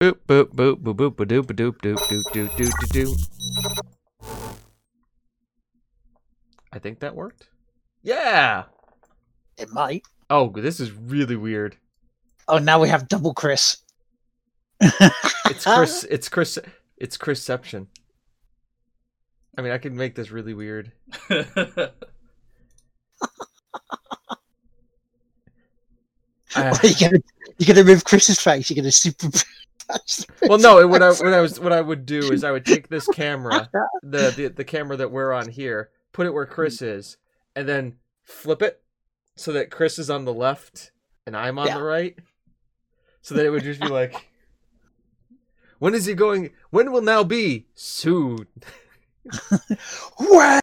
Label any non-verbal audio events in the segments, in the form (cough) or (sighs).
Boop boop boop boop boop boop doop doop doop doop doop doop doop. I think that worked. Yeah. It might. Oh, this is really weird. Oh, now we have double Chris. It's Chris. (laughs) It's Chris. It's Chrisception. I mean, I could make this really weird. (laughs) Uh, you gonna you're gonna move Chris's face? You're gonna super. (laughs) well, no. What I what I was what I would do is I would take this camera, the, the the camera that we're on here, put it where Chris mm. is, and then flip it so that Chris is on the left and I'm on Yeah. the right. So that it would just be like, (laughs) when is he going? When will now be soon? (laughs) when?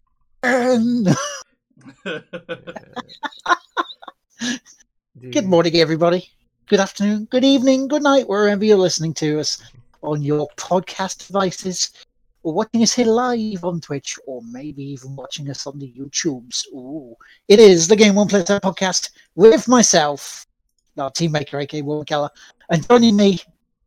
Good morning, everybody. Good afternoon, good evening, good night, wherever you're listening to us on your podcast devices, or watching us here live on Twitch, or maybe even watching us on the YouTubes. Ooh. It is the Game One Player podcast with myself, our teammaker, aka Will and joining me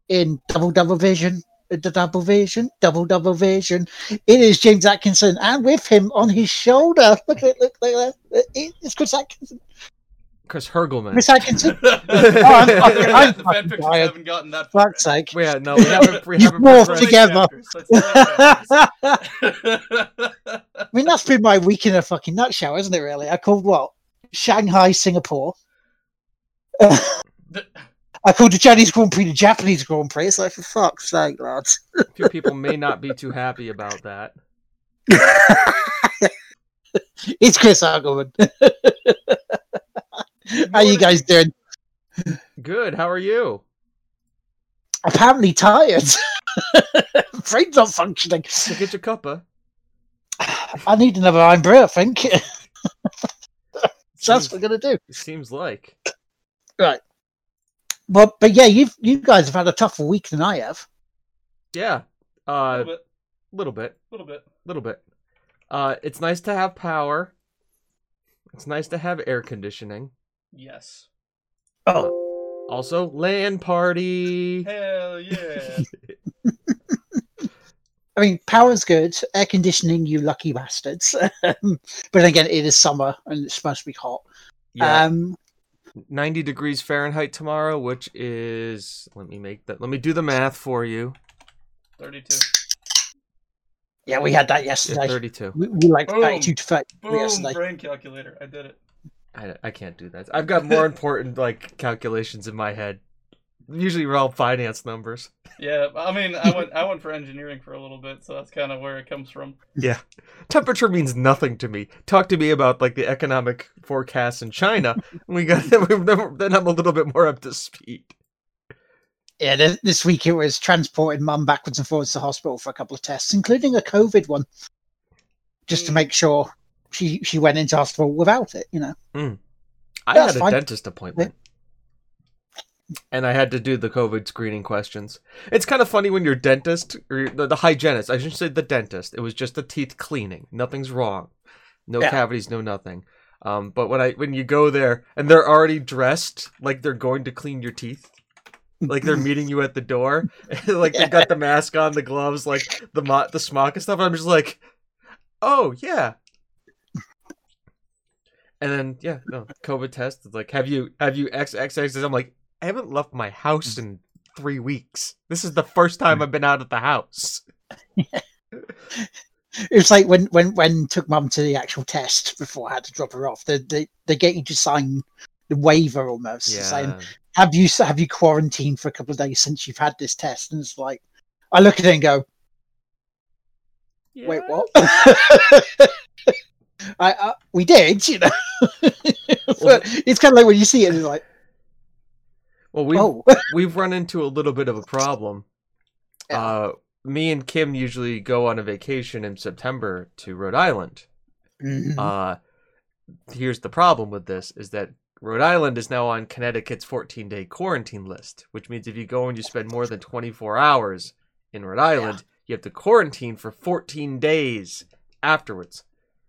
in double double vision, uh, the double vision, double double vision. It is James Atkinson, and with him on his shoulder, (laughs) look at look, look, look, look, it's Chris Atkinson. Chris Hergelman. Chris Atkinson. (laughs) Oh, I'm fucking- I'm (laughs) the fan fucking pictures tired. haven't gotten that far. Fuck's sake. yeah, no, we haven't. (laughs) We You haven't morphed progressed. together. Let's do that, I mean, that's been my week in a fucking nutshell, isn't it? Really, I called what Shanghai, Singapore. The- I called the Chinese Grand Prix the Japanese Grand Prix. It's like for fuck's sake, lads. A few people may not be too happy about that. it's Chris Argoman. How you guys doing? Good. How are you? Apparently tired. (laughs) Brain's not functioning. So get your cuppa. I need another Irn-Bru, I think. (laughs) so that's Seems, what we're gonna do. It seems like. Right. But but yeah, you you guys have had a tougher week than I have. Yeah. a Uh, little bit, A little bit. little bit. little bit. Uh, it's nice to have power. It's nice to have air conditioning. Yes. Oh, Also, LAN party. Hell yeah. (laughs) I mean, power's good. Air conditioning, you lucky bastards. (laughs) Um, but again, it is summer and it's supposed to be hot. Yeah, Um, 90 degrees Fahrenheit tomorrow, which is let me make that. Let me do the math for you. 32. yeah, we had that Yeah, yesterday. 32. We, we like Boom. 32 to 30 Boom, yesterday. brain calculator. I did it. I, I can't do that. I've got more (laughs) important like calculations in my head. Usually, we're all finance numbers. Yeah, I mean, I went I went for engineering for a little bit, so that's kind of where it comes from. Yeah, temperature means nothing to me. Talk to me about like the economic forecasts in China. We got (laughs) then I'm a little bit more up to speed. Yeah, this, this week it was transporting mum backwards and forwards to hospital for a couple of tests, including a COVID one, just to Mm. make sure she she went into hospital without it. You know. I That's had a fine. dentist appointment. And I had to do the COVID screening questions. It's kind of funny when your dentist or the, the hygienist, I shouldn't say the dentist, it was just the teeth cleaning. Nothing's wrong. No Yeah. cavities, no nothing. Um, but when I when you go there and they're already dressed like they're going to clean your teeth, like they're meeting you at the door, (laughs) like they got the mask on, the gloves, like the mo- the smock and stuff. I'm just like, oh yeah. And then yeah, no COVID test. It's like, have you have you XXX? I'm like, I haven't left my house in three weeks. This is the first time I've been out of the house. (laughs) It was like when when when took mum to the actual test before I had to drop her off. They they, they get you to sign the waiver almost saying Yeah, have you have you quarantined for a couple of days since you've had this test, and it's like I look at it and go, wait, what? (laughs) I, uh, we did, you know. (laughs) but it's kind of like when you see it, it's like, Well, we oh, (laughs) we've run into a little bit of a problem. Yeah. Uh, me and Kim usually go on a vacation in September to Rhode Island. Mhm. Uh, here's the problem with this: is that Rhode Island is now on Connecticut's 14-day quarantine list, which means if you go and you spend more than 24 hours in Rhode Island, you have to quarantine for 14 days afterwards.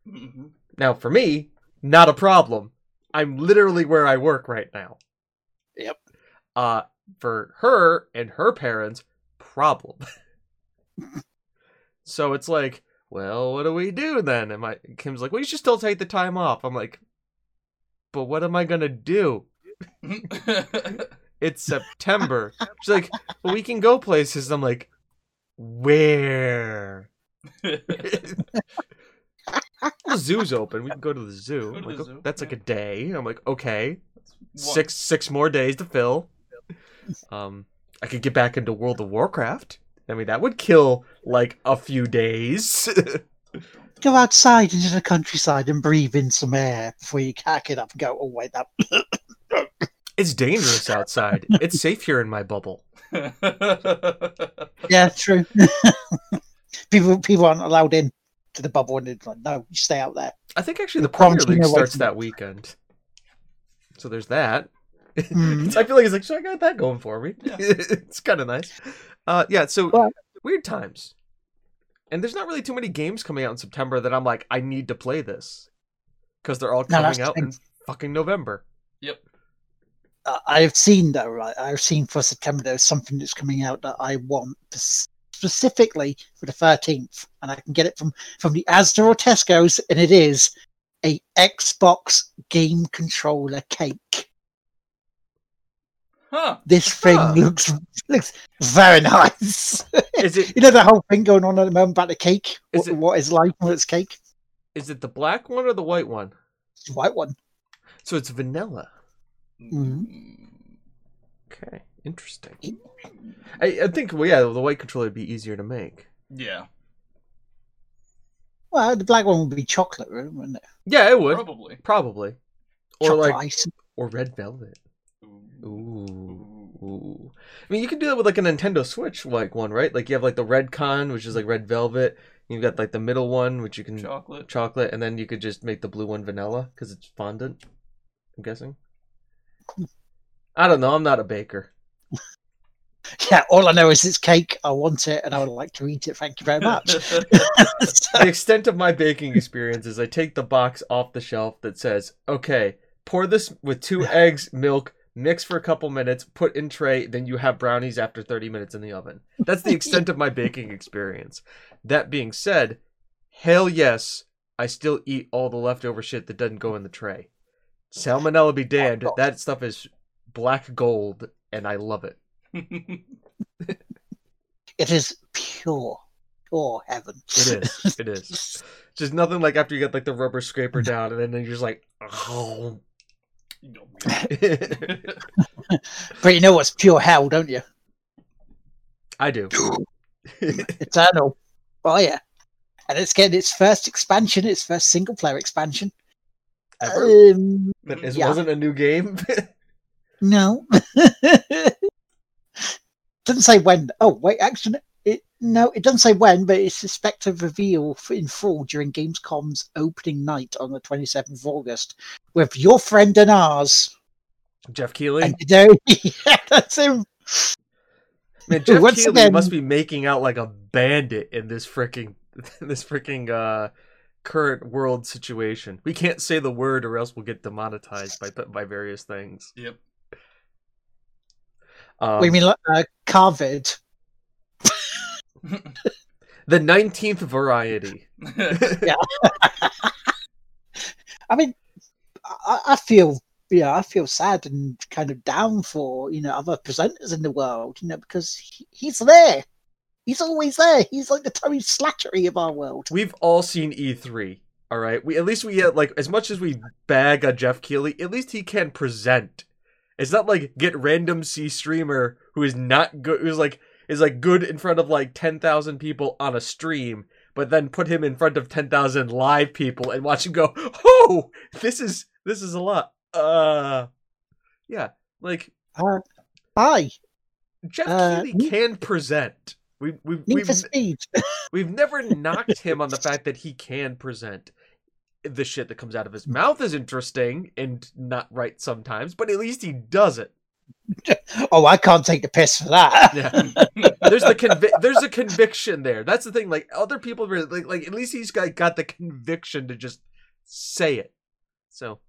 Hmm Now, for me, not a problem. I'm literally where I work right now. Yep. Uh, for her and her parents, problem. (laughs) so it's like, well, what do we do then? And my Kim's like, well, you should still take the time off. I'm like, but what am I gonna do? (laughs) It's September. She's like, well, we can go places. I'm like, where? (laughs) the zoo's open. We can go to the zoo. Go to like, the "Oh, zoo, That's like a day. I'm like, okay, six six more days to fill. (laughs) Um, I could get back into World of Warcraft. I mean, that would kill like a few days. (laughs) Go outside into the countryside and breathe in some air before you cack it up and go, oh, wait, that. (coughs) it's dangerous outside. (laughs) It's safe here in my bubble. Yeah, true. people people aren't allowed in to the bubble and it's like, no, you stay out there. I think actually the You're Premier League starts that weekend. So there's that. So (laughs) I feel like it's like, so I got that going for me. Yeah. (laughs) it's kind of nice. Uh, yeah. So Well- weird times, and there's not really too many games coming out in September that I'm like, I need to play this because they're all coming that's the out in fucking November. Uh, I've seen though, right? I've seen for September there's something that's coming out that I want s- specifically for the 13th, and I can get it from from the Asda or Tesco's, and it is a Xbox game controller cake. huh. This thing Huh. looks looks very nice. (laughs) Is it you know the whole thing going on at the moment about the cake. Is What, it- what is life when it's cake? is it the black one or the white one? It's a white one. So it's vanilla. Mhm. Okay, interesting. I, I think well, yeah, the white controller would be easier to make. Yeah, Well, the black one would be chocolate, wouldn't it? Yeah, it would probably. probably, or chocolate like ice. or red velvet. Ooh. Ooh. Ooh. I mean, you can do that with like a Nintendo Switch like one, right? Like you have like the red con, which is like red velvet. You've got like the middle one, which you can Chocolate. chocolate, and then you could just make the blue one vanilla because it's fondant. I'm guessing. Hmm. I don't know. I'm not a baker. (laughs) Yeah, all I know is it's cake. I want it, and I would like to eat it. Thank you very much. (laughs) (laughs) the extent of my baking experience is I take the box off the shelf that says, "Okay, pour this with two eggs, milk, mix for a couple minutes, put in tray, then you have brownies after 30 minutes in the oven." That's the extent of my baking experience. That being said, hell yes, I still eat all the leftover shit that doesn't go in the tray. Salmonella be damned, that stuff is black gold and I love it. it is pure, pure heaven. It is. It is. (laughs) Just nothing like after you get like the rubber scraper down and then you're just like, oh. But you know what's pure hell, don't you? I do. (laughs) Eternal. Oh yeah. And it's getting its first expansion, its first single player expansion. Ever? Um, That yeah. wasn't a new game. No. (laughs) doesn't say when. Oh wait, actually, it no, it doesn't say when, but it's expected to reveal in full during Gamescom's opening night on the 27th of August with your friend and ours. Jeff Keighley. And you (laughs) know, yeah, that's him. Man, (laughs) Jeff once Keighley again- must be making out like a bandit in this freaking this freaking uh current world situation. We can't say the word or else we'll get demonetized by by various things. Yep. Um, we mean like, uh, Carvid. (laughs) the nineteenth variety. (laughs) yeah. I mean, I, I feel, yeah, I feel sad and kind of down for you know other presenters in the world, you know, because he, he's there. He's always there. He's like the Tony Slattery of our world. We've all seen E3. All right. We at least we get like as much as we bag a Jeff Keighley, at least he can present. It's not like get random C streamer who is not good who's like is like good in front of like 10,000 people on a stream, but then put him in front of 10,000 live people and watch him go, "Oh, this is this is a lot." Uh yeah, like Uh, hi, Jeff Uh, Keighley can present. We we we've Speed. (laughs) We've never knocked him on the fact that he can present. The shit that comes out of his mouth is interesting and not right sometimes, but at least he does it. (laughs) oh, I can't take the piss for that. (laughs) Yeah. There's the convi- there's a conviction there. That's the thing. Like other people, really, like like at least he's got got the conviction to just say it. So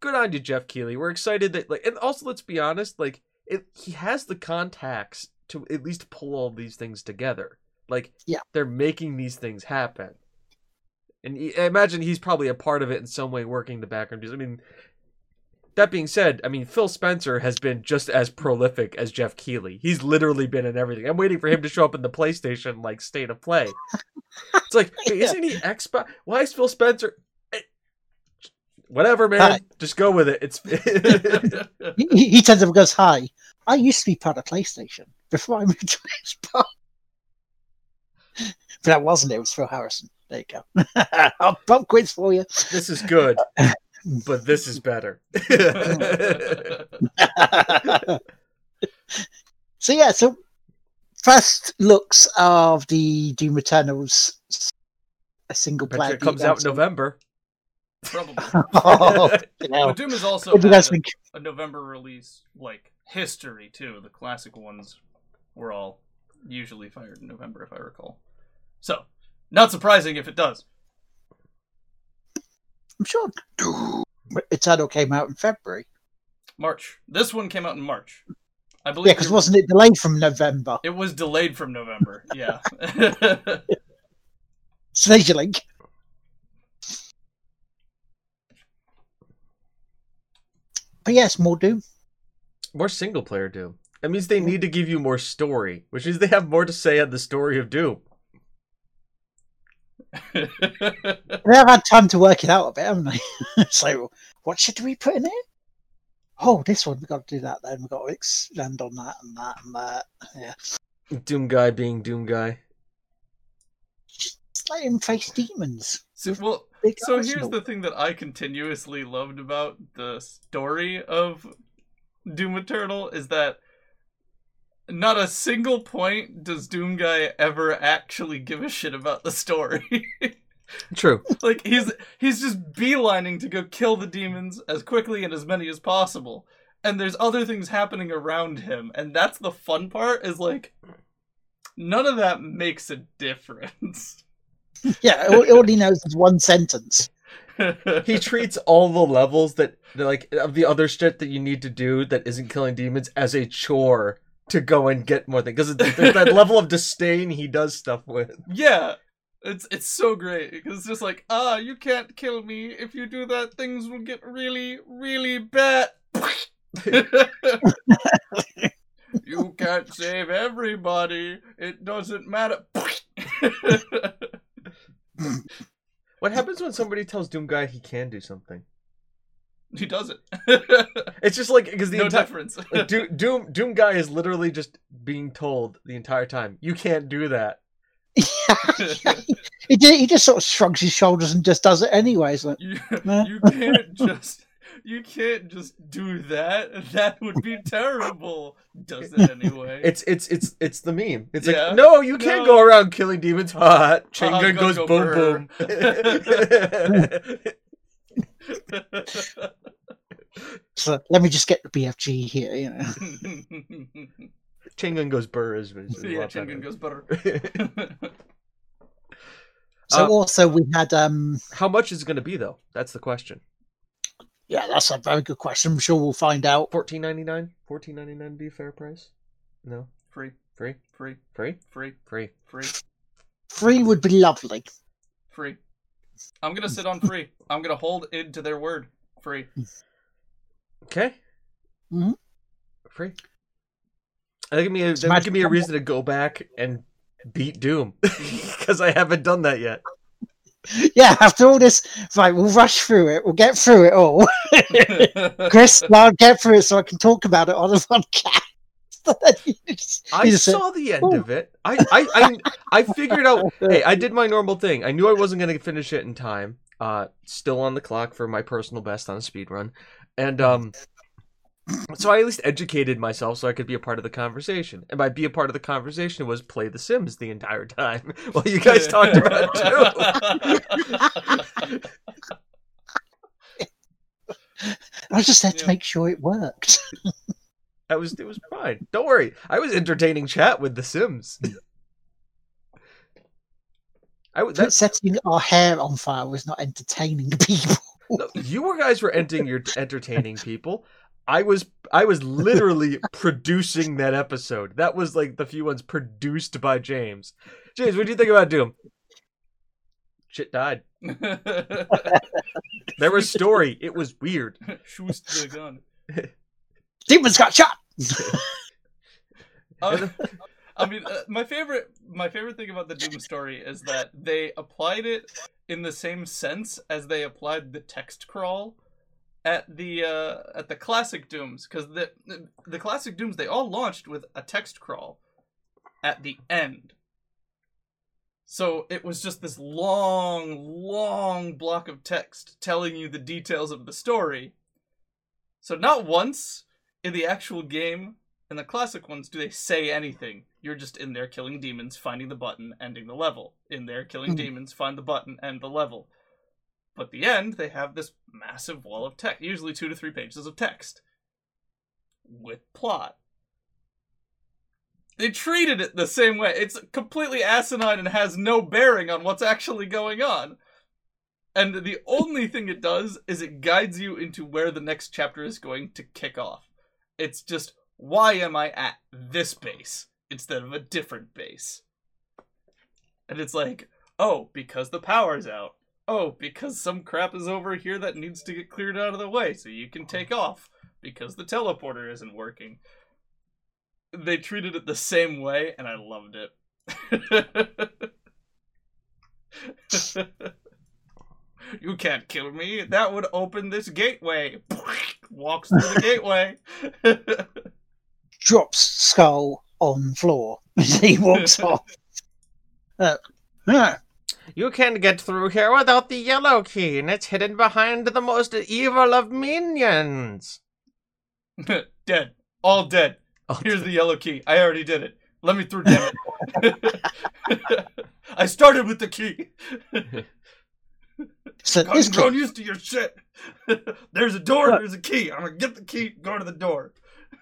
good on you, Jeff Keighley. We're excited that like, and also let's be honest, like it, he has the contacts to at least pull all these things together. Like, Yeah. they're making these things happen. And I imagine he's probably a part of it in some way, working the background. I mean, that being said, I mean Phil Spencer has been just as prolific as Jeff Keighley. He's literally been in everything. I'm waiting for him to show up in the PlayStation like state of play. It's like, (laughs) hey, isn't he Xbox? Why is Phil Spencer? Eh, Whatever, man. Hi. Just go with it. It's (laughs) He, he he turns up and goes, "Hi, I used to be part of PlayStation before I moved to Xbox." (laughs) But that wasn't it. It was Phil Harrison. There you go. (laughs) I'll pop quiz for you. this is good, (laughs) but this is better. (laughs) so yeah, so first looks of the Doom Eternals, a single player. it comes out in November. Probably. oh, you Doom is also What do you had a, think? a November release, like history too. The classic ones were all usually fired in November, if I recall. So, not surprising if it does. I'm sure Doom Eternal came out in February. March. This one came out in March. I believe. Yeah, because wasn't it delayed from November? It was delayed from November. Yeah. So there's your link. But yes, more Doom. More single player Doom. That means they need to give you more story, which means they have more to say on the story of Doom. They have had time to work it out a bit, haven't (laughs) they? so, what should we put in it? Oh, this one, we've got to do that then. We've got to expand on that and that and that. Yeah. Doom guy being Doom guy. Just let him face demons. so, well, Big so here's the thing that I continuously loved about the story of Doom Eternal is that not a single point does Doom Guy ever actually give a shit about the story. (laughs) True. like he's he's just beelining to go kill the demons as quickly and as many as possible. And there's other things happening around him, and that's the fun part. Is like none of that makes a difference. (laughs) Yeah, all, all he knows is one sentence. (laughs) He treats all the levels that like of the other shit that you need to do that isn't killing demons as a chore to go and get more things. Because there's that level of disdain he does stuff with. Yeah. It's it's so great because it's just like ah you can't kill me if you do that things will get really really bad. (laughs) you can't save everybody. It doesn't matter. (laughs) What happens when somebody tells Doom guy he can do something? He does it. (laughs) It's just like because the no entire difference. (laughs) like, Do- Doom Doom guy is literally just being told the entire time you can't do that. (laughs) he, did, he just sort of shrugs his shoulders and just does it anyway. It's like, you, you can't just you can't just do that. That would be terrible. Does it anyway. It's it's it's it's the meme. It's Yeah. like no, you can't No. go around killing demons. Hot Chain Ha, gun gun goes go boom boom. (laughs) so let me just get the BFG here, you know. (laughs) Chain gun goes burr is, is yeah, lot Chingun goes better. (laughs) So Uh, also we had um How much is it going to be though? That's the question. yeah, that's a very good question. I'm sure we'll find out. Fourteen ninety nine. Fourteen ninety nine be a fair price? No, free, free, free, free, free, free. free, Free would be lovely. free. I'm gonna sit on free. (laughs) I'm gonna hold id to their word. Free. Okay. Mhm. Free. That give me a that give me a reason to go back and beat Doom (laughs) because I haven't done that yet. (laughs) Yeah, after all this, right, we'll rush through it. We'll get through it all. Chris, I'll get through it so I can talk about it on the podcast. You just- I you said, saw the end "Oh." of it. I, I, I, I figured out. (laughs) Hey, I did my normal thing. I knew I wasn't going to finish it in time. Uh, still on the clock for my personal best on a speed run, and um, so I at least educated myself so I could be a part of the conversation. And by be a part of the conversation was play The Sims the entire time (laughs) while you guys talked about Doom. (laughs) I was just there to make sure it worked. That was it was fine. Don't worry. I was entertaining chat with The Sims. Hmm. I w- that's Setting our hair on fire was not entertaining (laughs) people. no, you were guys were entertaining your entertaining people. I was I was literally (laughs) producing that episode. That was like the few ones produced by James. James, what do you think about Doom? Shit died. (laughs) There was story. It was weird. Shoost the gun. Demons got shot. I mean, uh, my favorite my favorite thing about the Doom story is that they applied it in the same sense as they applied the text crawl at the uh, at the classic Dooms because the the classic Dooms they all launched with a text crawl at the end. So it was just this long, long block of text telling you the details of the story. So not once in the actual game in the classic ones do they say anything. You're just in there killing demons, finding the button, ending the level. In there killing Hmm. demons, find the button, end the level. But the end, they have this massive wall of text, usually two to three pages of text with plot. They treated it the same way. It's completely asinine and has no bearing on what's actually going on. And the only thing it does is it guides you into where the next chapter is going to kick off. It's just, why am I at this base instead of a different base? And it's like, oh, because the power's out. Oh, because some crap is over here that needs to get cleared out of the way so you can take off. Because the teleporter isn't working. They treated it the same way, and I loved it. (laughs) you can't kill me. That would open this gateway. (laughs) Walks through the gateway. Drops skull on floor (laughs) as he walks (laughs) off. Uh, yeah. You can't get through here without the yellow key, and it's hidden behind the most evil of minions. (laughs) dead. All dead. Oh, Here's the yellow key. I already did it. Let me through, damn it. I started with the key. So I'm this grown kid, used to your shit. (laughs) there's a door, there's a key. I'm gonna get the key, go to the door.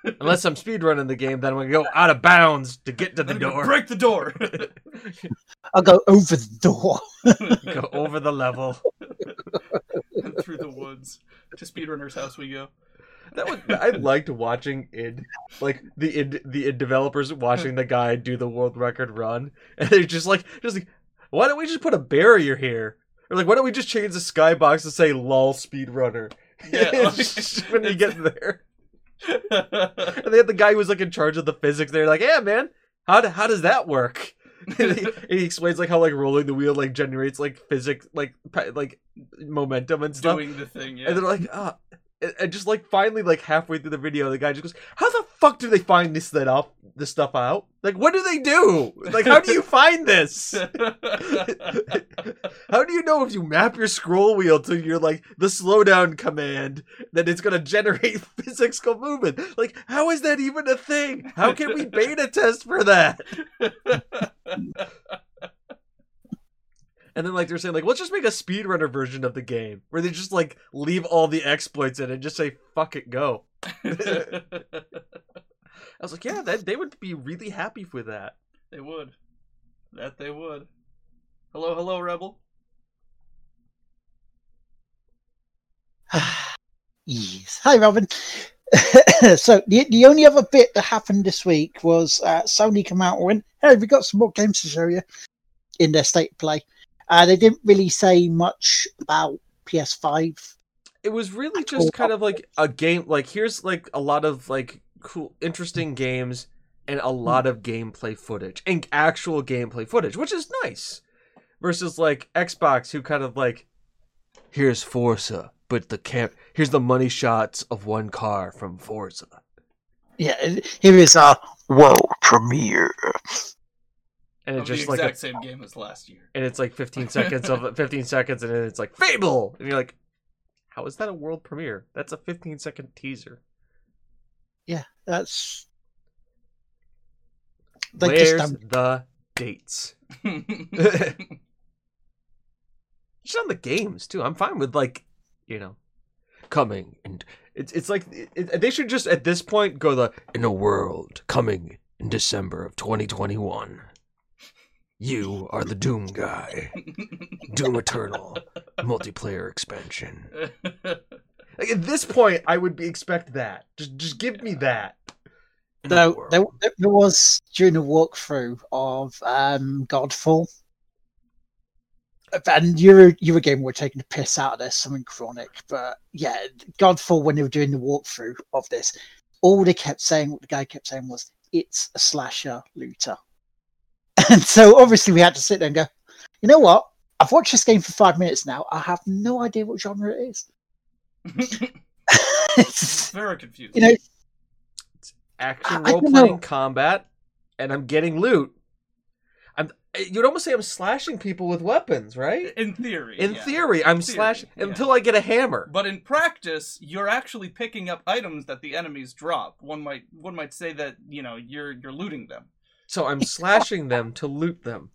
(laughs) Unless I'm speedrunning the game, then I'm gonna go out of bounds to get to the Then I'm gonna door. break the door. (laughs) I'll go over the door. go over the level. and through the woods. To speedrunner's house we go. That was I liked watching id like the id the id developers watching the guy do the world record run, and they're just like just like why don't we just put a barrier here? Or like why don't we just change the skybox to say "lol speedrunner" Yeah, (laughs) when you get there? And they had the guy who was like in charge of the physics. They're like, "Yeah, man, how do, how does that work?" (laughs) and he, (laughs) he explains like how like rolling the wheel like generates like physics like like momentum and stuff. Doing the thing, yeah. And they're like, ah. And- And just like finally, like halfway through the video, the guy just goes, "How the fuck do they find this that up, this stuff out? Like, what do they do? Like, how do you find this? (laughs) How do you know if you map your scroll wheel to your like the slowdown command that it's gonna generate (laughs) physical movement? Like, how is that even a thing? How can we beta test for that? (laughs) And then like they're saying like, let's just make a speedrunner version of the game where they just like leave all the exploits in and just say fuck it, go. (laughs) I was like, yeah, that they would be really happy with that. they would. That they would. Hello, hello, Rebel. (sighs) yes. Hi, Robin. (coughs) so the the only other bit that happened this week was uh, Sony come out and went, "Hey, we got some more games to show you in their state of play." Uh, they didn't really say much about PS5. It was really just kind of like a game. Like here's like a lot of like cool, interesting games and a lot of gameplay footage and actual gameplay footage, which is nice. Versus like Xbox, who kind of like, here's Forza, but the camp here's the money shots of one car from Forza. Yeah, here is our world premiere. And Of it's the just like exact a, same game as last year. and it's like 15 (laughs) seconds of 15 seconds and then it's like Fable and you're like how is that a world premiere? That's a 15 second teaser. Yeah, that's. They Where's just don't. the dates? (laughs) (laughs) Just on the games too. I'm fine with like, you know, coming and it's it's like it, it- they should just at this point go the in a world coming in December of 2021. You are the Doom guy. Doom Eternal multiplayer expansion. Like, at this point, I would be, expect that. Just just give me that. Though there, there was during a walkthrough of um, Godfall, and Euro Eurogame were game were taking the piss out of this, something chronic. But yeah, Godfall when they were doing the walkthrough of this, all they kept saying, what the guy kept saying was, "It's a slasher looter," and (laughs) so obviously we had to sit there and go, you know what? I've watched this game for five minutes now. I have no idea what genre it is. (laughs) it's (laughs) very confusing. You know, it's action role playing combat, and I'm getting loot. I'm. You'd almost say I'm slashing people with weapons, right? In theory. In yeah. theory, I'm theory, slashing yeah. until I get a hammer. But in practice, you're actually picking up items that the enemies drop. One might one might say that you know you're you're looting them. So I'm slashing them to loot them.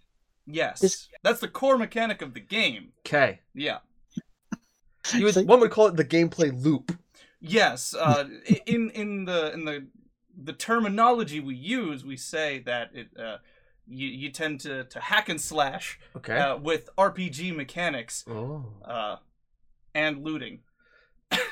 Yes, This- that's the core mechanic of the game. Okay. Yeah. (laughs) You would, So- one would call it the gameplay loop. Yes, (laughs) uh, in in the in the the terminology we use, we say that it uh, you you tend to to hack and slash Okay. uh, with RPG mechanics oh. uh, and looting. (laughs)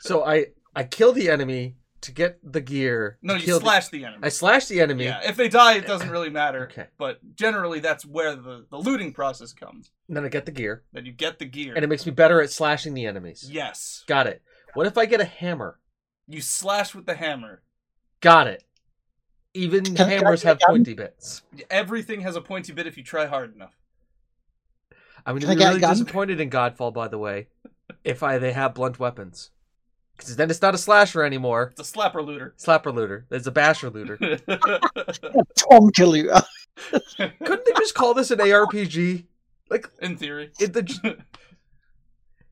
So I I kill the enemy to get the gear. no, you kill the- slash the enemy. I slash the enemy. Yeah, if they die, it uh, doesn't really matter. Okay. But generally, that's where the, the looting process comes. And then I get the gear, Then you get the gear. and it makes me better at slashing the enemies. yes. Got it. What if I get a hammer? You slash with the hammer. Got it. Even Can- can hammers get have pointy bits. Everything has a pointy bit if you try hard enough. I'm going to be really disappointed in Godfall, by the way, if I they have blunt weapons. Because then it's not a slasher anymore. It's a slapper looter. Slapper looter. It's a basher looter. (laughs) Tonka looter. (laughs) Couldn't they just call this an ARPG? Like, In theory. it, the, (laughs)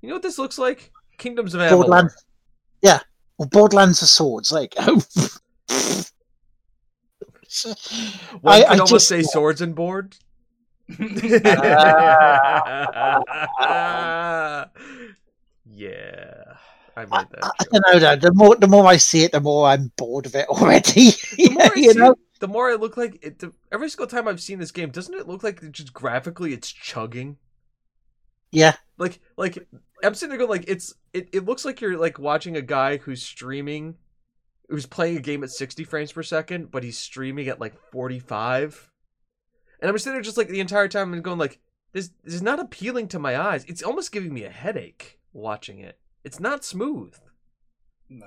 you know what this looks like? Kingdoms of Amalur. Borderlands. Yeah. Well, Borderlands are swords. Like, oh. One I- could I almost just- say swords and board. yeah, I made I, that. I joke. don't know. Though. The more the more I see it, the more I'm bored of it (laughs) already. The more, (laughs) I you know. it, the more I look like it. The, every single time I've seen this game, doesn't it look like it just graphically it's chugging? Yeah. Like, like I'm sitting there going, like it's it. It looks like you're like watching a guy who's streaming, who's playing a game at 60 frames per second, but he's streaming at like 45. And I'm sitting there just like the entire time and going like, this, this is not appealing to my eyes. It's almost giving me a headache watching it. It's not smooth. no.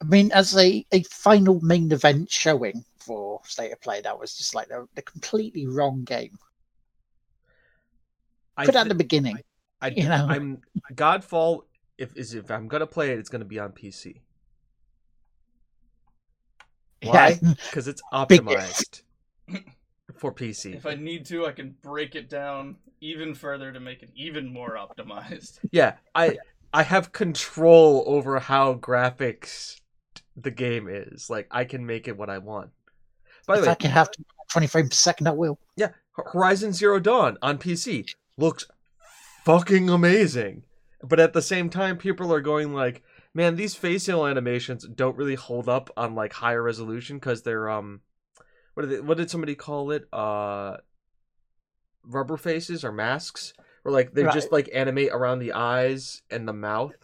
I mean, as a, a final main event showing for State of Play, that was just like the, the completely wrong game. I Put it at the beginning. I, you know. I'm Godfall. If is if I'm gonna play it, it's gonna be on PC Why? Yeah. (laughs) because it's Big- optimized (laughs) for PC. If I need to, I can break it down even further to make it even more optimized. (laughs) Yeah, I I have control over how graphics the game is. Like I can make it what I want. By the if way, I can have 20 frames per second, I will. yeah, Horizon Zero Dawn on PC looks fucking amazing. But at the same time, people are going like, "Man, these facial animations don't really hold up on like higher resolution because they're um, what did what did somebody call it? Uh, rubber faces or masks, or like they just like animate around the eyes and the mouth."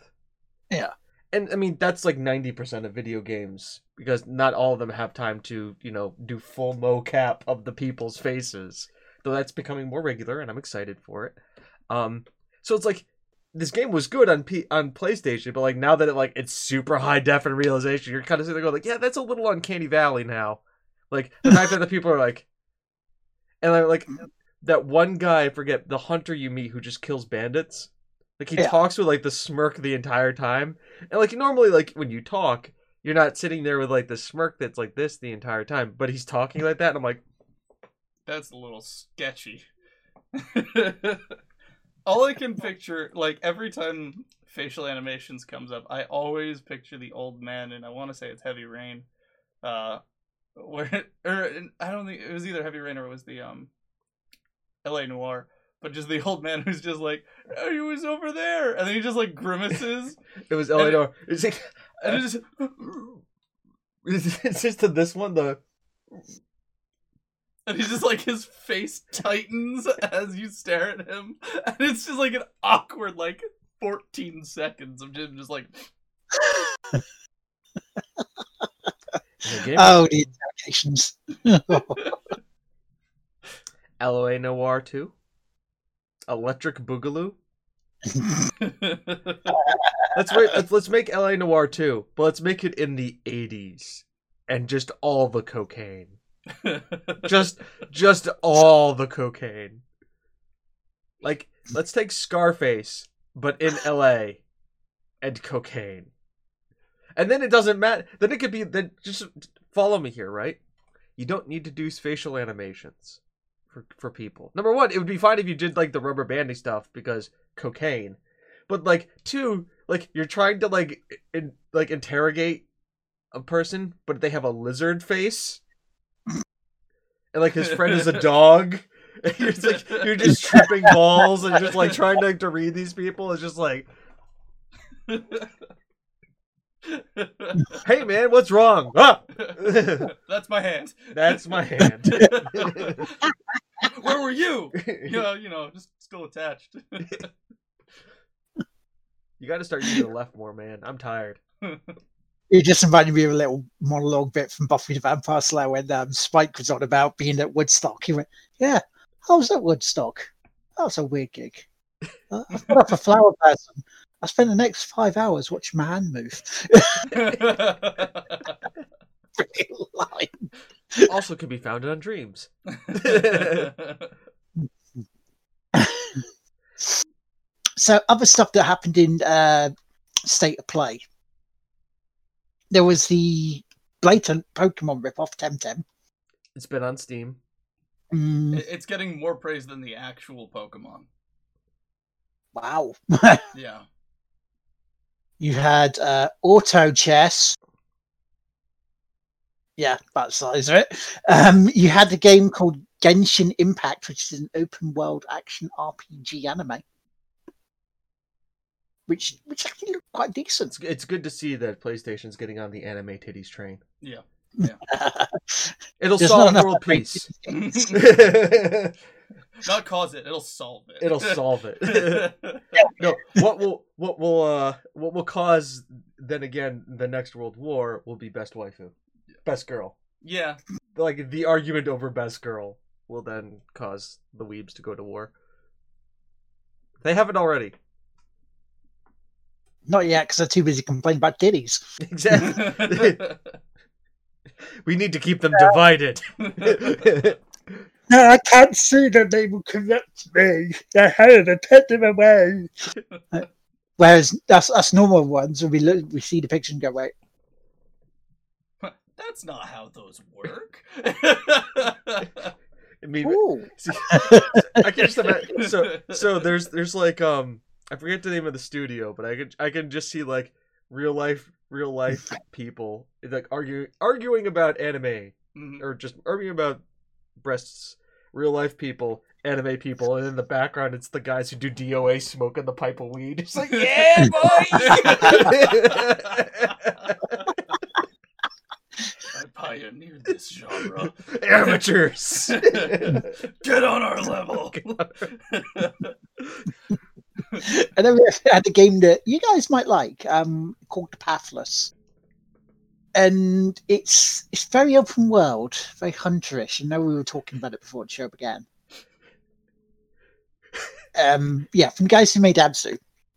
Yeah. And I mean that's like ninety percent of video games because not all of them have time to you know do full mocap of the people's faces. Though that's becoming more regular, and I'm excited for it. Um, so it's like this game was good on P- on PlayStation, but like now that it like it's super high def and realization, you're kind of sitting there going like, yeah, that's a little uncanny valley now. Like the fact that the people are like, and like, like that one guy, I forget the hunter you meet who just kills bandits. Like he Yeah. talks with like the smirk the entire time, and like normally like when you talk, you're not sitting there with like the smirk that's like this the entire time, but he's talking like that, and I'm like, That's a little sketchy. (laughs) All I can picture, like every time facial animations comes up, I always picture the old man, and I want to say it's Heavy Rain, uh, where (laughs) or I don't think it was either Heavy Rain or it was the um, L.A. Noire, but just the old man (laughs) who's just like, oh, he was over there, and then he just like grimaces, (laughs) it was L.A. Eleanor. It's like, and it just it's just to this one the And he's just like his face tightens as you stare at him, and it's just like an awkward like 14 seconds of Jim just like The game Oh, the interrogations. LOA (laughs) Noire 2, Electric Boogaloo. (laughs) Let's wait, let's let's make LA Noire 2, but let's make it in the 80s and just all the cocaine. Just just all the cocaine. Like let's take Scarface but in LA and cocaine. And then it doesn't matter. Then it could be then just follow me here, right? You don't need to do facial animations for for people. Number one, it would be fine if you did like the rubber banding stuff because cocaine. But like two, like you're trying to like in, like interrogate a person, but they have a lizard face, and like his friend is a dog. (laughs) And you're just, like you're just tripping balls and just like trying to, to read these people. It's just like, hey man, what's wrong? Ah! (laughs) That's my hand. That's my (laughs) hand. Where were you? (laughs) Yeah, you know, just still attached. You got to start using the left more, man. I'm tired. You just reminded me of a little monologue bit from Buffy the Vampire Slayer when um, Spike was on about being at Woodstock. He went, "Yeah, I was at Woodstock. That was a weird gig. Uh, I put up a flower person. I spent the next five hours watching my hand move." (laughs) Also, can be found on Dreams. (laughs) So, other stuff that happened in uh, State of Play. There was the blatant Pokemon ripoff Temtem. It's been on Steam. Mm, it's getting more praise than the actual Pokemon. wow. (laughs) Yeah. You had uh, Auto Chess. Yeah, that's the size of it. Um, you had a game called Genshin Impact, which is an open world action RPG anime. Which which actually looked quite decent. It's, it's good to see that PlayStation's getting on the anime titties train. Yeah. (laughs) Yeah. It'll There's solve not world peace. (laughs) (laughs) Not cause it, it'll solve it. It'll solve it. (laughs) no, what will what will uh what will cause then again the next world war will be best waifu, best girl. yeah. Like the argument over best girl will then cause the weebs to go to war. They haven't already. Not yet, because they're too busy complaining about titties. Exactly. (laughs) (laughs) we need to keep them divided. No, I can't see that they will correct me. They had to take them away. (laughs) Whereas us, us normal ones, when we look, we see the picture and go, wait, That's not how those work. I mean, ooh. (laughs) see, I can just imagine. So, so there's there's like um I forget the name of the studio, but I can I can just see like real life real life people like arguing arguing about anime Mhm. or just arguing about breasts. Real life people, anime people, and in the background it's the guys who do DOA smoking the pipe of weed. It's like yeah, (laughs) boy. (laughs) I pioneered this genre. Amateurs. (laughs) Get on our level. And then we had a game that you guys might like, um, called Pathless. And it's it's very open world, very hunterish. I know we were talking about it before the show began. Um, yeah, from guys who made Abzu.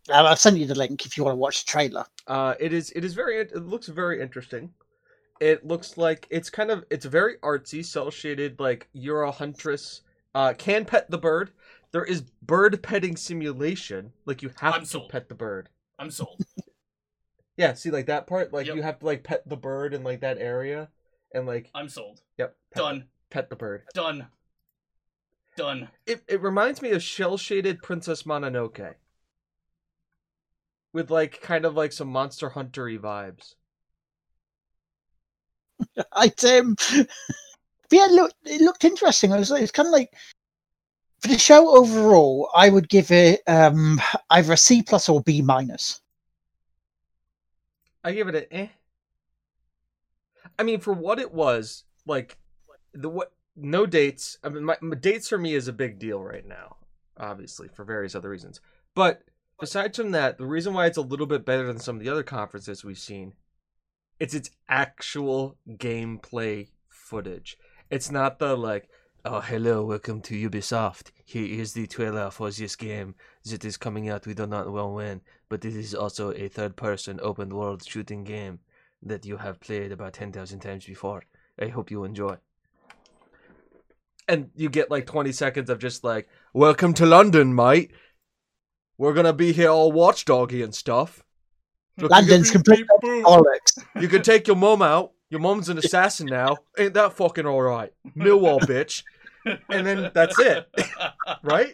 Uh, I'll send you the link if you want to watch the trailer. Uh, it is. It is very. It looks very interesting. It looks like it's kind of. It's very artsy, cell shaded. Like you're a huntress. Uh, can pet the bird. There is bird petting simulation. Like you have I'm to sold. pet the bird. I'm sold. Yeah. See, like that part. Like Yep. you have to like pet the bird in like that area, and like I'm sold. yep. Pet, Done. Pet the bird. Done. Done. It it reminds me of shell shaded Princess Mononoke. With like kind of like some Monster Huntery vibes. (laughs) I um, but (laughs) yeah, look, it looked interesting. I was, like, it's kind of like for the show overall, I would give it um either a C plus or B minus. I give it an eh. I mean, for what it was, like the what no dates. I mean, my, my dates for me is a big deal right now, obviously for various other reasons. But aside from that, the reason why it's a little bit better than some of the other conferences we've seen, it's its actual gameplay footage. It's not the like, oh hello, welcome to Ubisoft. Here is the trailer for this game that is coming out. We do not know when, but it is also a third-person open world shooting game that you have played about ten thousand times before. I hope you enjoy. And you get like twenty seconds of just like, welcome to London, mate. We're gonna be here all watchdoggy and stuff. Look, London's complete bollocks. You can take your mom out. Your mom's an (laughs) assassin now. Ain't that fucking alright? Millwall, bitch. And then that's it, (laughs) right?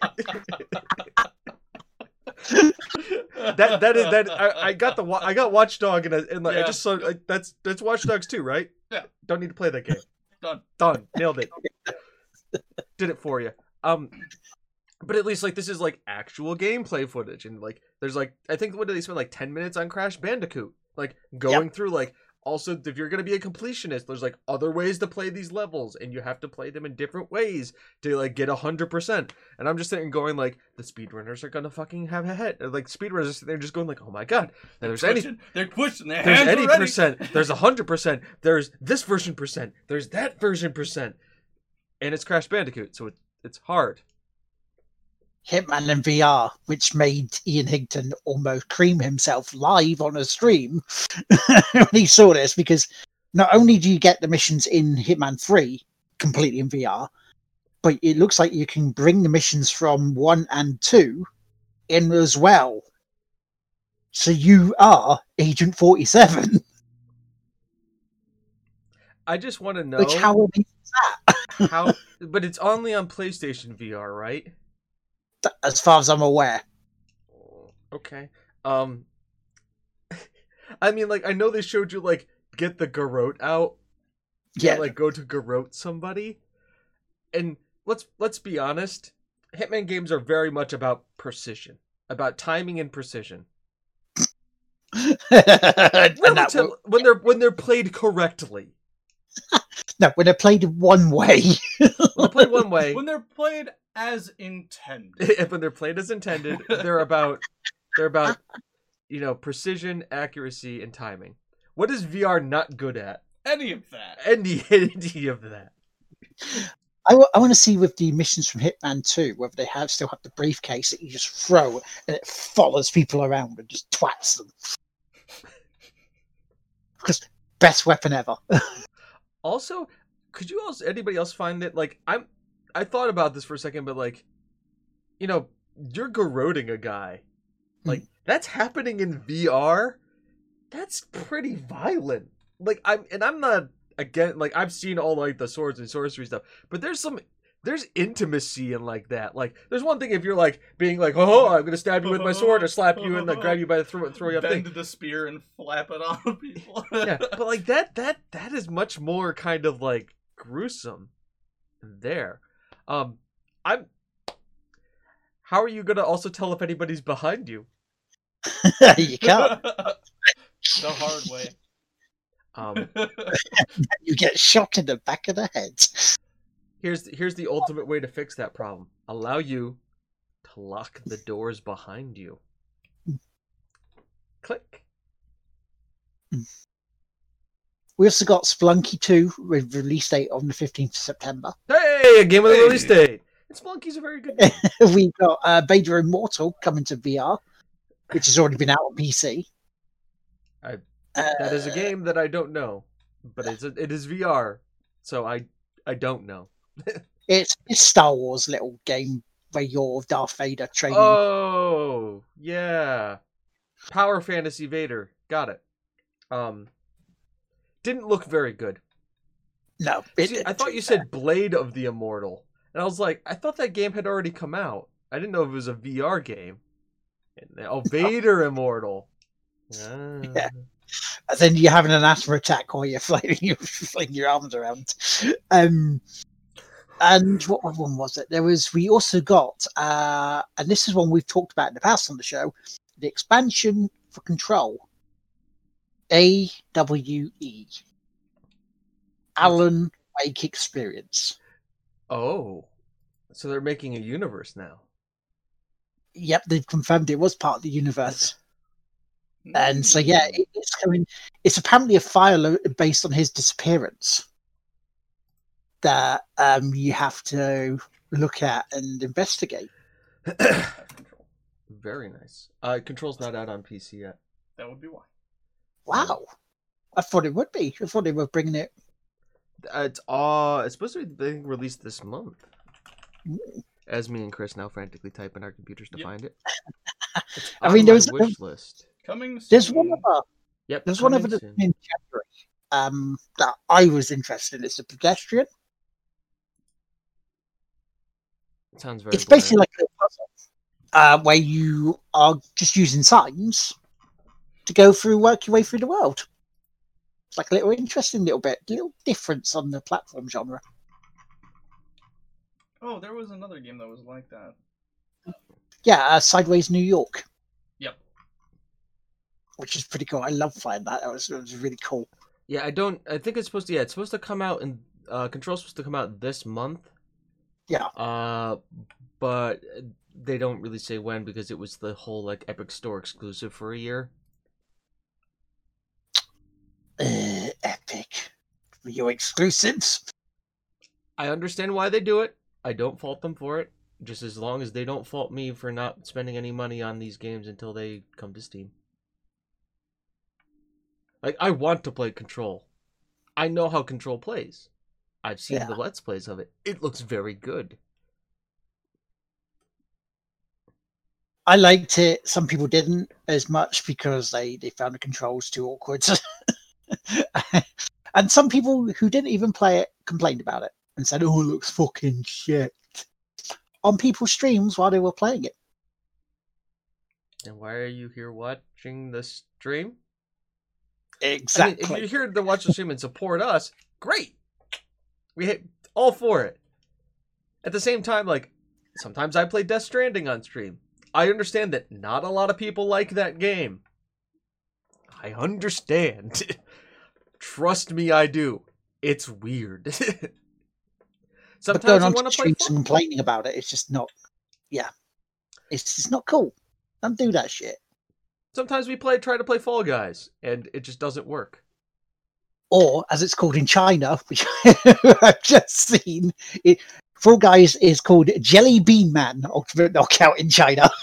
That that is that. I, I got the I got Watchdog and I, and like, I just saw like, that's that's Watch Dogs too, right? Yeah. Don't need to play that game. Done. Done. Nailed it. Did it for you. Um, but at least like this is like actual gameplay footage, and like there's like I think what did they spend like ten minutes on Crash Bandicoot, like going through like also if you're gonna be a completionist, there's like other ways to play these levels, and you have to play them in different ways to like get a hundred percent. And I'm just sitting going like the speedrunners are gonna fucking have a head. Like speedrunners, they're just going like, oh my god, They're there's any pushing, they're pushing their there's any already. percent there's a hundred percent there's this version percent there's that version percent and it's crash bandicoot so it, it's hard Hitman in VR, which made Ian Higton almost cream himself live on a stream (laughs) when he saw this, because not only do you get the missions in Hitman 3 completely in VR, but it looks like you can bring the missions from 1 and 2 in as well. So you are Agent 47. (laughs) i just want to know Which, how amazing is that? (laughs) how but it's only on playstation vr right As far as I'm aware. okay um (laughs) i mean like i know they showed you like get the garrote out Yeah. and, like go to garrote somebody and let's let's be honest hitman games are very much about precision about timing and precision (laughs) and that will- when they're when they're played correctly (laughs) no, when they're played one way. when they're played one way when they're played as intended. (laughs) if when they're played as intended they're about they're about you know precision accuracy and timing what is vr not good at Any of that. any (laughs) any of that I, want to see with the missions from Hitman 2 whether they have still have the briefcase that you just throw and it follows people around and just twats them. (laughs) Because best weapon ever. also could you also anybody else find that like i'm i thought about this for a second but like you know you're garroting a guy. Hmm. Like that's happening in vr that's pretty violent. Like i'm and i'm not again like i've seen all like the swords and sorcery stuff but there's some there's intimacy in like that. Like there's one thing if you're like being like oh i'm gonna stab you with my sword or slap you and then grab you by the throat and throw you up thing Bend the spear and flap it on (laughs) people. yeah but like that that that is much more kind of like gruesome there um i'm how are you gonna also tell if anybody's behind you (laughs) you can't. (laughs) the hard way. um (laughs) You get shot in the back of the head. here's here's the ultimate way to fix that problem allow you to lock the doors behind you click We also got Spelunky 2 with release date on the 15th of September. hey a game with a Hey. release date and Spelunky's a very good game. (laughs) we got uh, Vader Immortal coming to VR, which has already been out on PC. I- Uh, that is a game that i don't know but it's a, it is vr so i i don't know (laughs) It's it's Star Wars little game where you're Darth Vader training. Oh, yeah. Power Fantasy Vader. Got it. Um didn't look very good. no, it, See, I thought you said Blade of the Immortal. And I was like, I thought that game had already come out. I didn't know if it was a VR game. And (laughs) oh, Vader Immortal. Ah. Yeah. And then you're having an asthma attack while you're (laughs) flailing your, flailing your arms around. Um, and what one was it? There was we also got, uh, and this is one we've talked about in the past on the show, the expansion for Control. A W E. Alan Wake Experience. Oh. So they're making a universe now. yep, they've confirmed it was part of the universe. And so, yeah, Mm. it's coming. It's apparently a file based on his disappearance that um, you have to look at and investigate. (coughs) Very nice. Uh, Control's not out on PC yet. That would be why. Wow, I thought it would be. I thought they were bringing it. Uh, it's uh, it's supposed to be being released this month. Ooh. As me and Chris now frantically type in our computers to Yep. find it. (laughs) I mean, there my was- wish list. Coming soon. There's one other. Yep. There's one coming other soon. in January um, that I was interested in. It's a pedestrian. It sounds very. it's basically like a puzzle uh, where you are just using signs to go through, work your way through the world. It's like a little interesting little bit, little difference on the platform genre. Oh, there was another game that was like that. Yeah, uh, Sideways New York, Yep. which is pretty cool. I love playing that. That was, that was really cool. Yeah, I don't. I think it's supposed to. Yeah, it's supposed to come out in. Uh, Control's supposed to come out this month. Yeah. Uh, but they don't really say when because it was the whole like Epic Store exclusive for a year. Uh, epic. Your exclusives. I understand why they do it. I don't fault them for it. Just as long as they don't fault me for not spending any money on these games until they come to Steam. Like I want to play Control. I know how Control plays. I've seen Yeah. the Let's Plays of it. It looks very good. I liked it. Some people didn't as much because they, they found the controls too awkward. (laughs) (laughs) and some people who didn't even play it complained about it and said, "Oh, it looks fucking shit." On people's streams while they were playing it. And why are you here watching the stream? Exactly. I mean, if you're here to watch the stream and support us, great. We hit all for it. At the same time, like sometimes I play Death Stranding on stream. I understand that not a lot of people like that game. I understand. (laughs) Trust me, I do. It's weird. (laughs) but sometimes going I on want to to play. and complaining about it, it's just not. Yeah, it's just not cool. Don't do that shit. Sometimes we play try to play Fall Guys, and it just doesn't work. Or as it's called in China, (laughs) which I've just seen, it, Fall Guys is called Jelly Bean Man Ultimate Knockout in China. (laughs)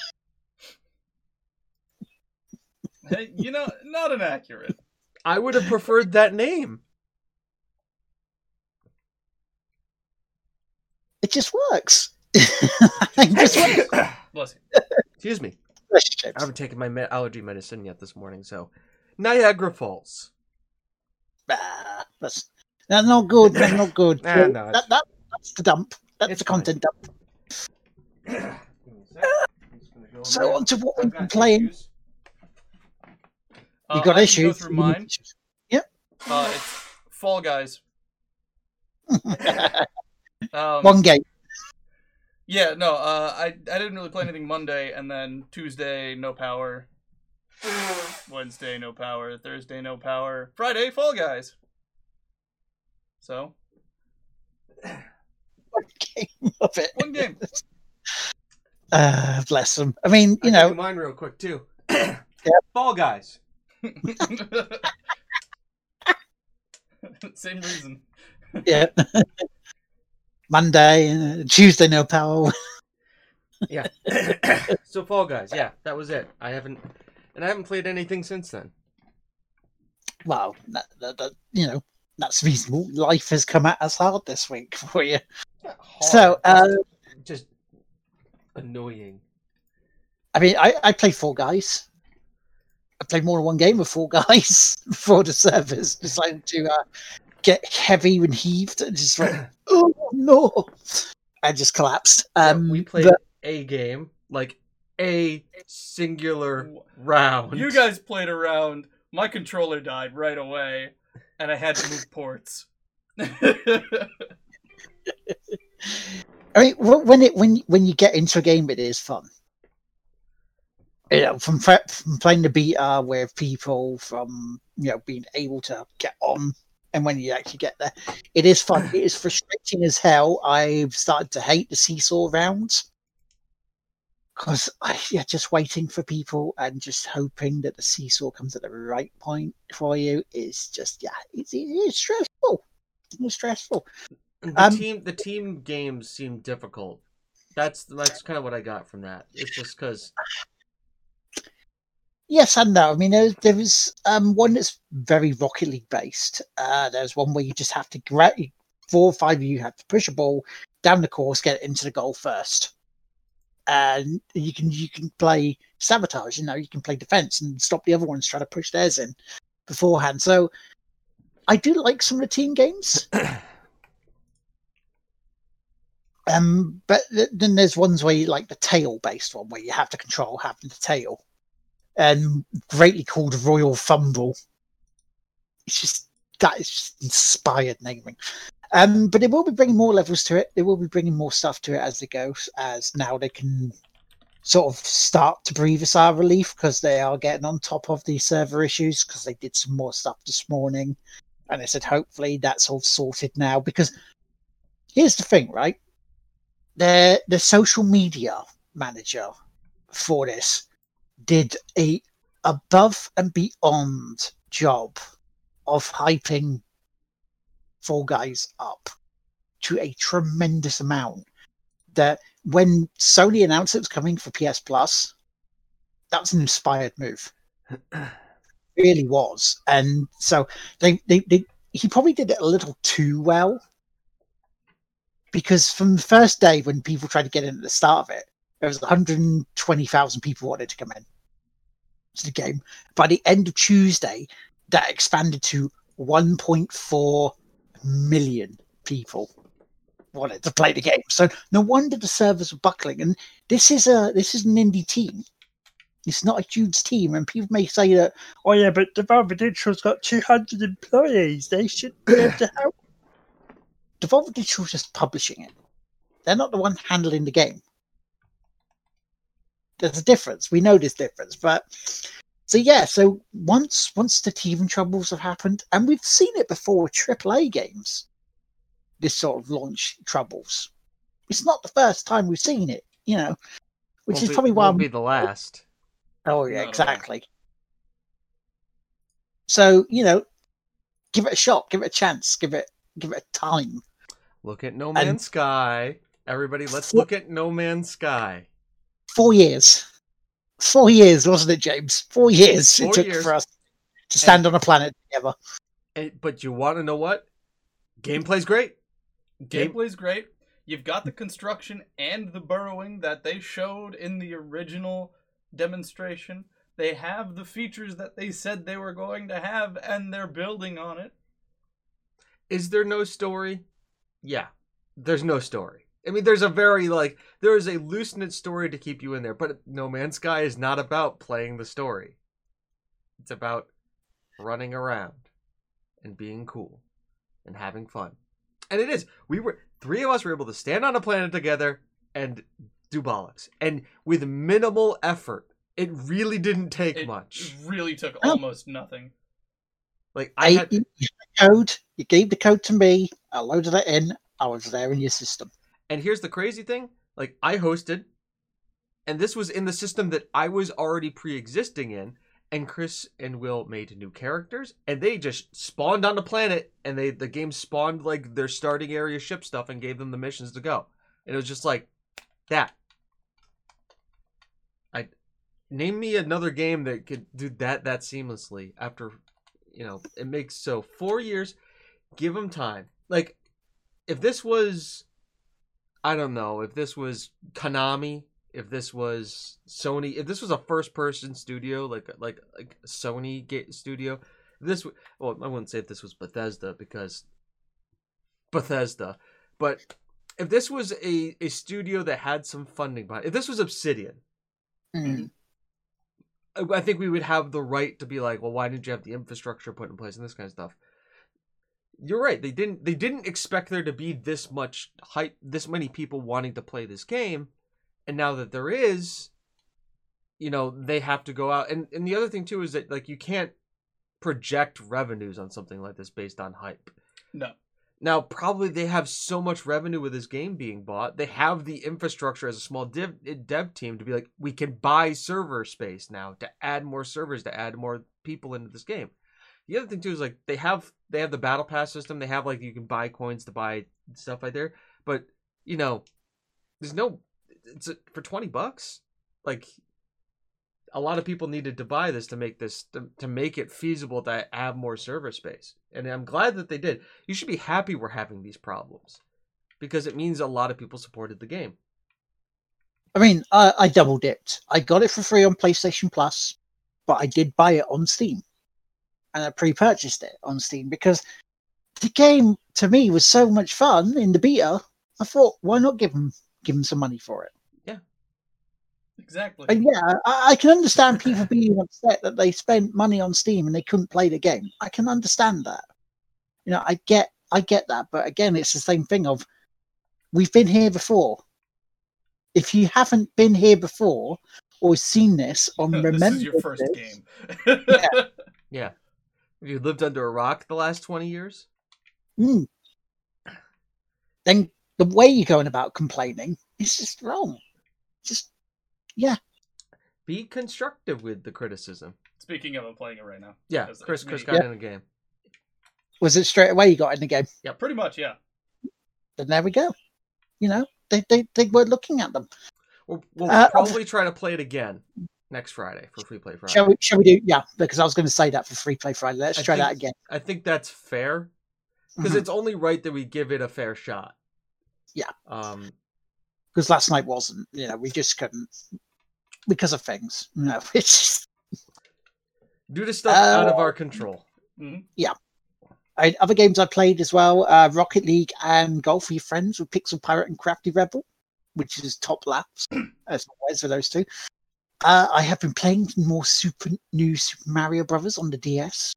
Hey, you know, not inaccurate. I would have preferred that name. It just works. (laughs) it just works. (laughs) Bless you. Excuse me. I haven't taken my me- allergy medicine yet this morning, so Niagara Falls. Ah, that's that's not good. That's not good. (laughs) Nah, no, that, that, that's the dump. That's It's the fine. content dump. (clears throat) So on to what we've been playing. Uh, You got I issues. Go through mine. Yep. Uh, it's Fall Guys. (laughs) Um, One game. Yeah, no, uh, I I didn't really play anything Monday, and then Tuesday no power, (sighs) Wednesday no power, Thursday no power, Friday Fall Guys. So One game of it. one game. (laughs) Uh, bless them. I mean, you I know, mine real quick too. (coughs) yep. Fall Guys. (laughs) Same reason. yeah. Monday, uh, Tuesday, no power. Yeah. (coughs) so Fall Guys, yeah, that was it. I haven't, and I haven't played anything since then. Well, that, that, that, you know, that's reasonable. Life has come at us hard this week for you. So, uh, just, just annoying. I mean, I, I play Fall Guys. I played more than one game of Fall Guys for the servers decided to uh, get heavy and heaved and just went, (laughs) oh no! I just collapsed. Yeah, Um, we played but- a game, like a singular round. You guys played a round. My controller died right away, and I had to move (laughs) ports. I mean, when it when when you get into a game, it is fun. You know, from from playing the beta with people, from you know being able to get on, and when you actually get there, it is fun. it is frustrating as hell. I've started to hate the seesaw rounds because yeah, just waiting for people and just hoping that the seesaw comes at the right point for you is just yeah, it's, it's stressful. It's stressful. The Um, team the team games seem difficult. That's that's kind of what I got from that. It's just because Yes and no. I mean, there, there was um, one that's very Rocket League based. Uh, there's one where you just have to grab four or five of you have to push a ball down the course, get it into the goal first, and you can you can play sabotage. You know, you can play defense and stop the other ones trying to push theirs in beforehand. So, I do like some of the team games. (clears throat) Um, but th- then there's ones where you like the tail based one where you have to control having the tail, and greatly called Royal Fumble. It's just that is just inspired naming. Um, but they will be bringing more levels to it. They will be bringing more stuff to it as they go, as now they can sort of start to breathe a sigh of relief because they are getting on top of the server issues because they did some more stuff this morning, and they said hopefully that's all sorted now. Because here's the thing, right? The the social media manager for this did a above and beyond job of hyping Fall Guys up to a tremendous amount. That when Sony announced it was coming for PS Plus, that was an inspired move. (clears throat) really was, and so they, they they he probably did it a little too well because from the first day when people tried to get in at the start of it, there was 120,000 people wanted to come in to the game. By the end of Tuesday, that expanded to 1.4 million people wanted to play the game. So no wonder the servers were buckling. And this is a this is an indie team. It's not a huge team, and people may say that, oh yeah, but Devolver Digital's got 200 employees. They should be able to help. (clears throat) Devolver Digital's just publishing it. They're not the one handling the game. There's a difference. We know this difference, but so yeah. So once once the teething troubles have happened, and we've seen it before with AAA games, this sort of launch troubles. It's not the first time we've seen it, you know, which won't is be- probably why. won't I'm- be the last. Oh yeah, Not exactly. So you know, give it a shot, give it a chance, give it give it a time. Look at No And- Man's Sky. Everybody, let's look at No Man's Sky. Four years, four years, wasn't it, James? Four years Four it took years. for us to stand on a planet together. And, but you want to know what? Gameplay's great. Game, Gameplay's great. You've got the construction and the burrowing that they showed in the original demonstration. They have the features that they said they were going to have, and they're building on it. is there no story? Yeah, there's no story. I mean, there's a very like there is a loose knit story to keep you in there, but No Man's Sky is not about playing the story. It's about running around and being cool and having fun. And it is. We were three of us were able to stand on a planet together and do bollocks, and with minimal effort. It really didn't take much. It much. really took Oh. almost nothing. Like I, I had, you you the code. You gave the code to me. I loaded it in. I was there in your system. And here's the crazy thing: like I hosted, and this was in the system that I was already pre-existing in. And Chris and Will made new characters, and they just spawned on the planet, and they the game spawned like their starting area ship stuff and gave them the missions to go. And it was just like that. I name me another game that could do that that seamlessly. After you know, it makes so four years. Give them time. Like if this was I don't know if this was Konami, if this was Sony, if this was a first-person studio like like like Sony studio, this well I wouldn't say if this was Bethesda because Bethesda, but if this was a a studio that had some funding behind, if this was Obsidian, Mm. I I think we would have the right to be like, well, why didn't you have the infrastructure put in place and this kind of stuff? You're right. They didn't. They didn't expect there to be this much hype, this many people wanting to play this game, and now that there is, you know, they have to go out. And and the other thing too is that like you can't project revenues on something like this based on hype. No. Now, probably they have so much revenue with this game being bought. They have the infrastructure as a small dev, dev team to be like, we can buy server space now to add more servers, to add more people into this game. The other thing too is like they have they have the battle pass system. They have like you can buy coins to buy stuff like there. But you know, there's no it's a, for twenty bucks. Like a lot of people needed to buy this to make this to, to make it feasible to have more server space and i'm glad that they did you should be happy we're having these problems because it means a lot of people supported the game i mean i, I double dipped i got it for free on playstation plus but i did buy it on steam and i pre-purchased it on steam because the game to me was so much fun in the beta i thought why not give them give them some money for it Yeah, Exactly. And yeah, I, I, can understand people (laughs) being upset that they spent money on Steam and they couldn't play the game. I can understand that. You know, I get I get that, but again, it's the same thing of we've been here before. If you haven't been here before or seen this on (laughs) this remember is your first this, game. (laughs) yeah. yeah. Have you lived under a rock the last twenty years? Mm, then the way you're going about complaining is just wrong. Just yeah. Be constructive with the criticism. Speaking of, I'm playing it right now. Yeah, Chris Chris got Yeah. in the game. Was it straight away you got in the game? Yeah, pretty much. Yeah. Then there we go. You know, they they, they were looking at them. We'll, we'll Uh, probably try to play it again next Friday for Free Play Friday. Shall we? Shall we do? Yeah, because I was going to say that for Free Play Friday. Let's I try that think- again. I think that's fair because Mhm. it's only right that we give it a fair shot. Yeah. Um. Because last night wasn't. You know, we just couldn't because of things. No, (laughs) it's just, Due to stuff out of Uh, our control. Mhm. I, other games I played as well: uh, Rocket League and Golf with Your Friends with Pixel Pirate and Crafty Rebel, which is top laps (clears throat) as always for those two. Uh, I have been playing more Super New Super Mario Brothers on the DS.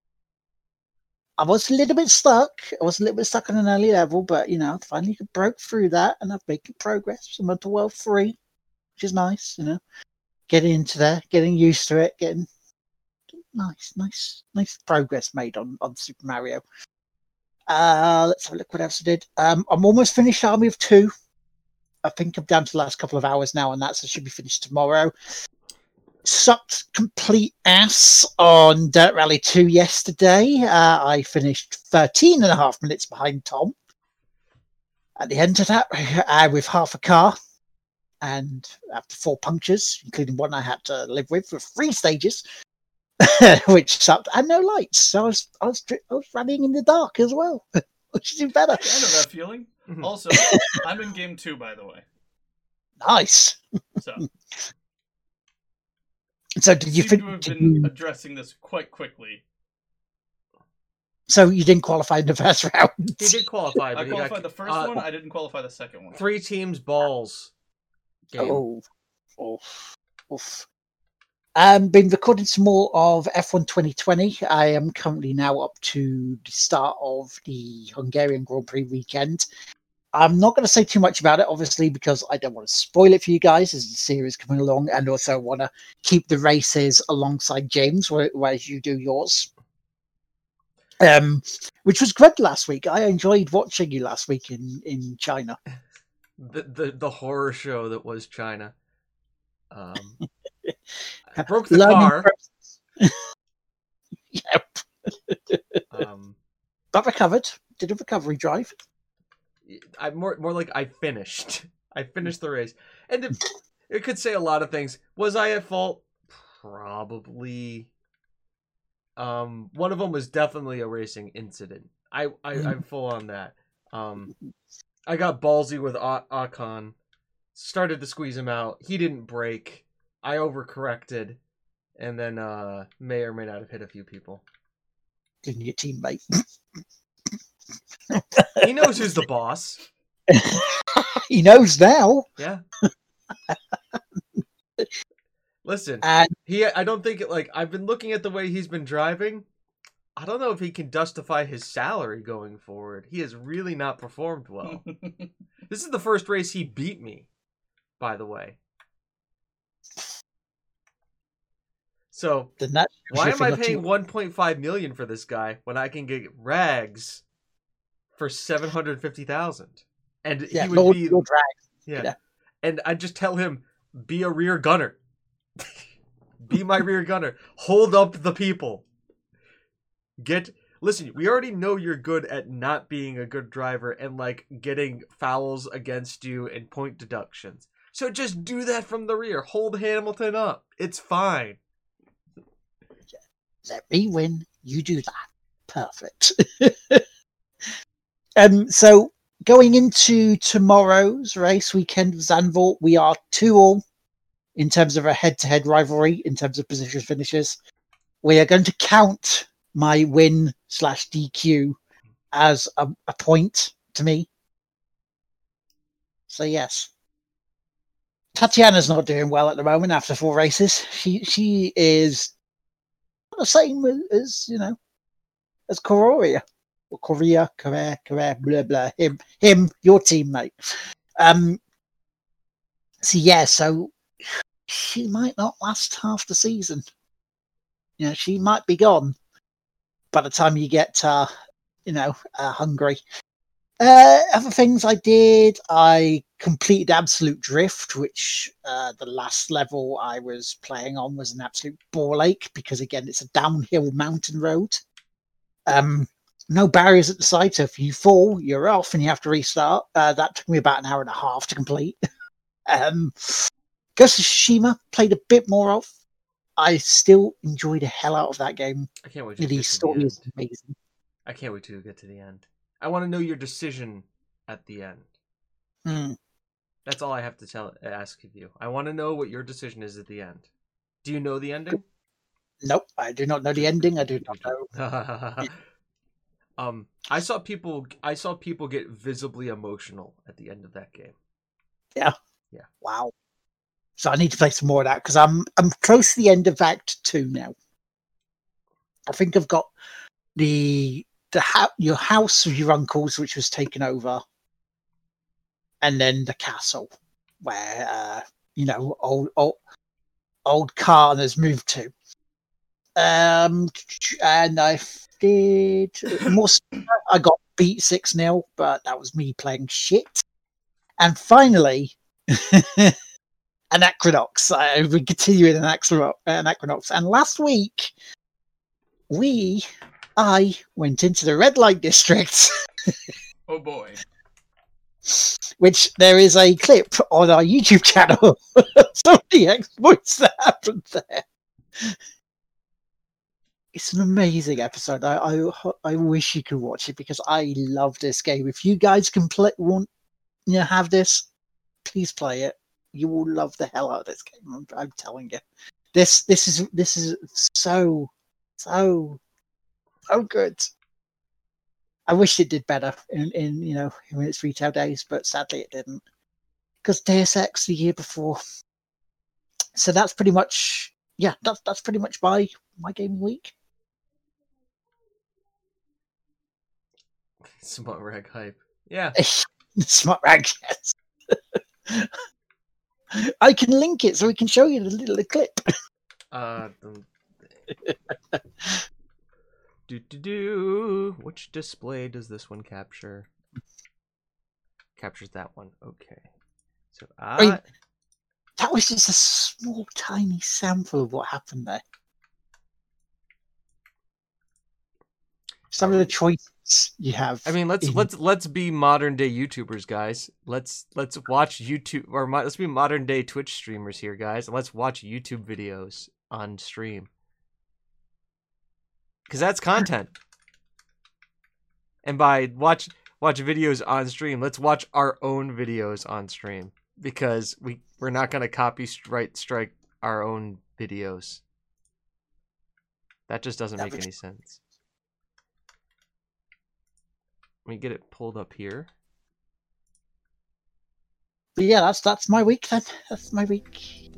I was a little bit stuck. I was a little bit stuck on an early level, but you know, I finally broke through that, and I've making progress. I'm on to world three, which is nice. You know, getting into there, getting used to it, getting nice, nice, nice progress made on on Super Mario. Uh, let's have a look what else I did. Um, I'm almost finished Army of Two. I think I'm down to the last couple of hours now, and that's I should be finished tomorrow. Sucked complete ass on Dirt Rally 2 yesterday. Uh, I finished 13 and a half minutes behind Tom. At the end of that, (laughs) uh, with half a car and after four punctures, including one I had to live with for three stages, (laughs) which sucked, and no lights. So I was, I was, I was running in the dark as well, (laughs) which is even better. I know that feeling. Mhm. Also, I'm in game two, by the way. Nice. So So did you seem to fin- have did been you- addressing this quite quickly. So you didn't qualify in the first (laughs) round. He did qualify, I qualified got the first uh, one. I didn't qualify the second one. three teams balls. Game. Oh, oof, oof. Um, been recording some more of F1 2020. I am currently now up to the start of the Hungarian Grand Prix weekend. I'm not going to say too much about it, obviously, because I don't want to spoil it for you guys as the series coming along, and also want to keep the races alongside James, where- whereas you do yours. Um, which was good last week. I enjoyed watching you last week in in China. the the the horror show that was China. Um, (laughs) I broke the Learning car. (laughs) yep. Um, but recovered. Did a recovery drive. I more more like I finished. (laughs) I finished the race, and it, (laughs) it could say a lot of things. Was I at fault? Probably. Um, one of them was definitely a racing incident. I, I I'm full on that. Um, I got ballsy with A- Akon, started to squeeze him out. He didn't break. I overcorrected, and then uh may or may not have hit a few people. Didn't your teammate? He knows who's the boss. (laughs) he knows now. Yeah. Listen, And he I don't think it like I've been looking at the way he's been driving. I don't know if he can justify his salary going forward. He has really not performed well. (laughs) this is the first race he beat me, by the way. So why am I paying 1.5 million for this guy when I can get rags for seven hundred fifty thousand, and Yeah, he would be Drag. yeah. yeah. And I'd just tell him, be a rear gunner. be my rear (laughs) gunner. Hold up the people. Get listen, we already know you're good at not being a good driver and like getting fouls against you and point deductions. So just do that from the rear. Hold Hamilton up. It's fine. Let me win. You do that. Perfect. (laughs) um. So going into tomorrow's race weekend of Zandvoort, we are two all in terms of a head-to-head rivalry in terms of position finishes. We are going to count my win slash DQ as a, a point to me. So yes. Tatiana's not doing well at the moment after four races. She she is the same as you know as Cororia or Korea, Korea, blah blah. Him, him, your teammate. Um. So yeah, so she might not last half the season. You know, she might be gone by the time you get, uh, you know, uh, Hungary. Uh, other things I did, I completed Absolute Drift, which uh, the last level I was playing on was an absolute ball ache because, again, it's a downhill mountain road. Um, no barriers at the side, so if you fall, you're off and you have to restart. Uh, that took me about an hour and a half to complete. (laughs) um, Ghost of Tsushima played a bit more of. I still enjoyed the hell out of that game. I can't wait to The get to the end. is amazing. I can't wait to get to the end. I want to know your decision at the end. Hmm. That's all I have to tell ask of you. I want to know what your decision is at the end. Do you know the ending? Nope, I do not know the ending. I do not (laughs) know. (laughs) um, I saw people. I saw people get visibly emotional at the end of that game. Yeah. Yeah. Wow. So I need to play some more of that because I'm I'm close to the end of Act Two now. I think I've got the the ha- your house of your uncles, which was taken over, and then the castle where uh, you know old old old Khan has moved to. Um, and I did more. I got beat six 0 but that was me playing shit. And finally, (laughs) Anachronox. I we continue in Anachronox. And last week, we, I went into the red light district, (laughs) Oh boy. which there is a clip on our YouTube channel of some of the exploits that happened there. It's an amazing episode. I, I I wish you could watch it because I love this game. If you guys can play, want, you know, have this, please play it. You will love the hell out of this game. I'm, I'm telling you. This this is this is so so so good. I wish it did better in, in you know in its retail days, but sadly it didn't. Because Deus Ex the year before. So that's pretty much yeah, that's that's pretty much my my gaming week. (laughs) Smart rag hype. Yeah. (laughs) Smart rag, yes. (laughs) I can link it so we can show you the little clip. Uh. do do do. Which display does this one capture? Captures that one. Okay. So I. That was just a small, tiny sample of what happened there. Some of the choices you have. I mean, let's in- let's let's be modern day YouTubers, guys. Let's let's watch YouTube or mo- let's be modern day Twitch streamers here, guys, and let's watch YouTube videos on stream because that's content. And by watch watch videos on stream, let's watch our own videos on stream because we we're not gonna copy strike strike our own videos. That just doesn't That make any sense. Let me get it pulled up here. But yeah, that's that's my week then. That's my week.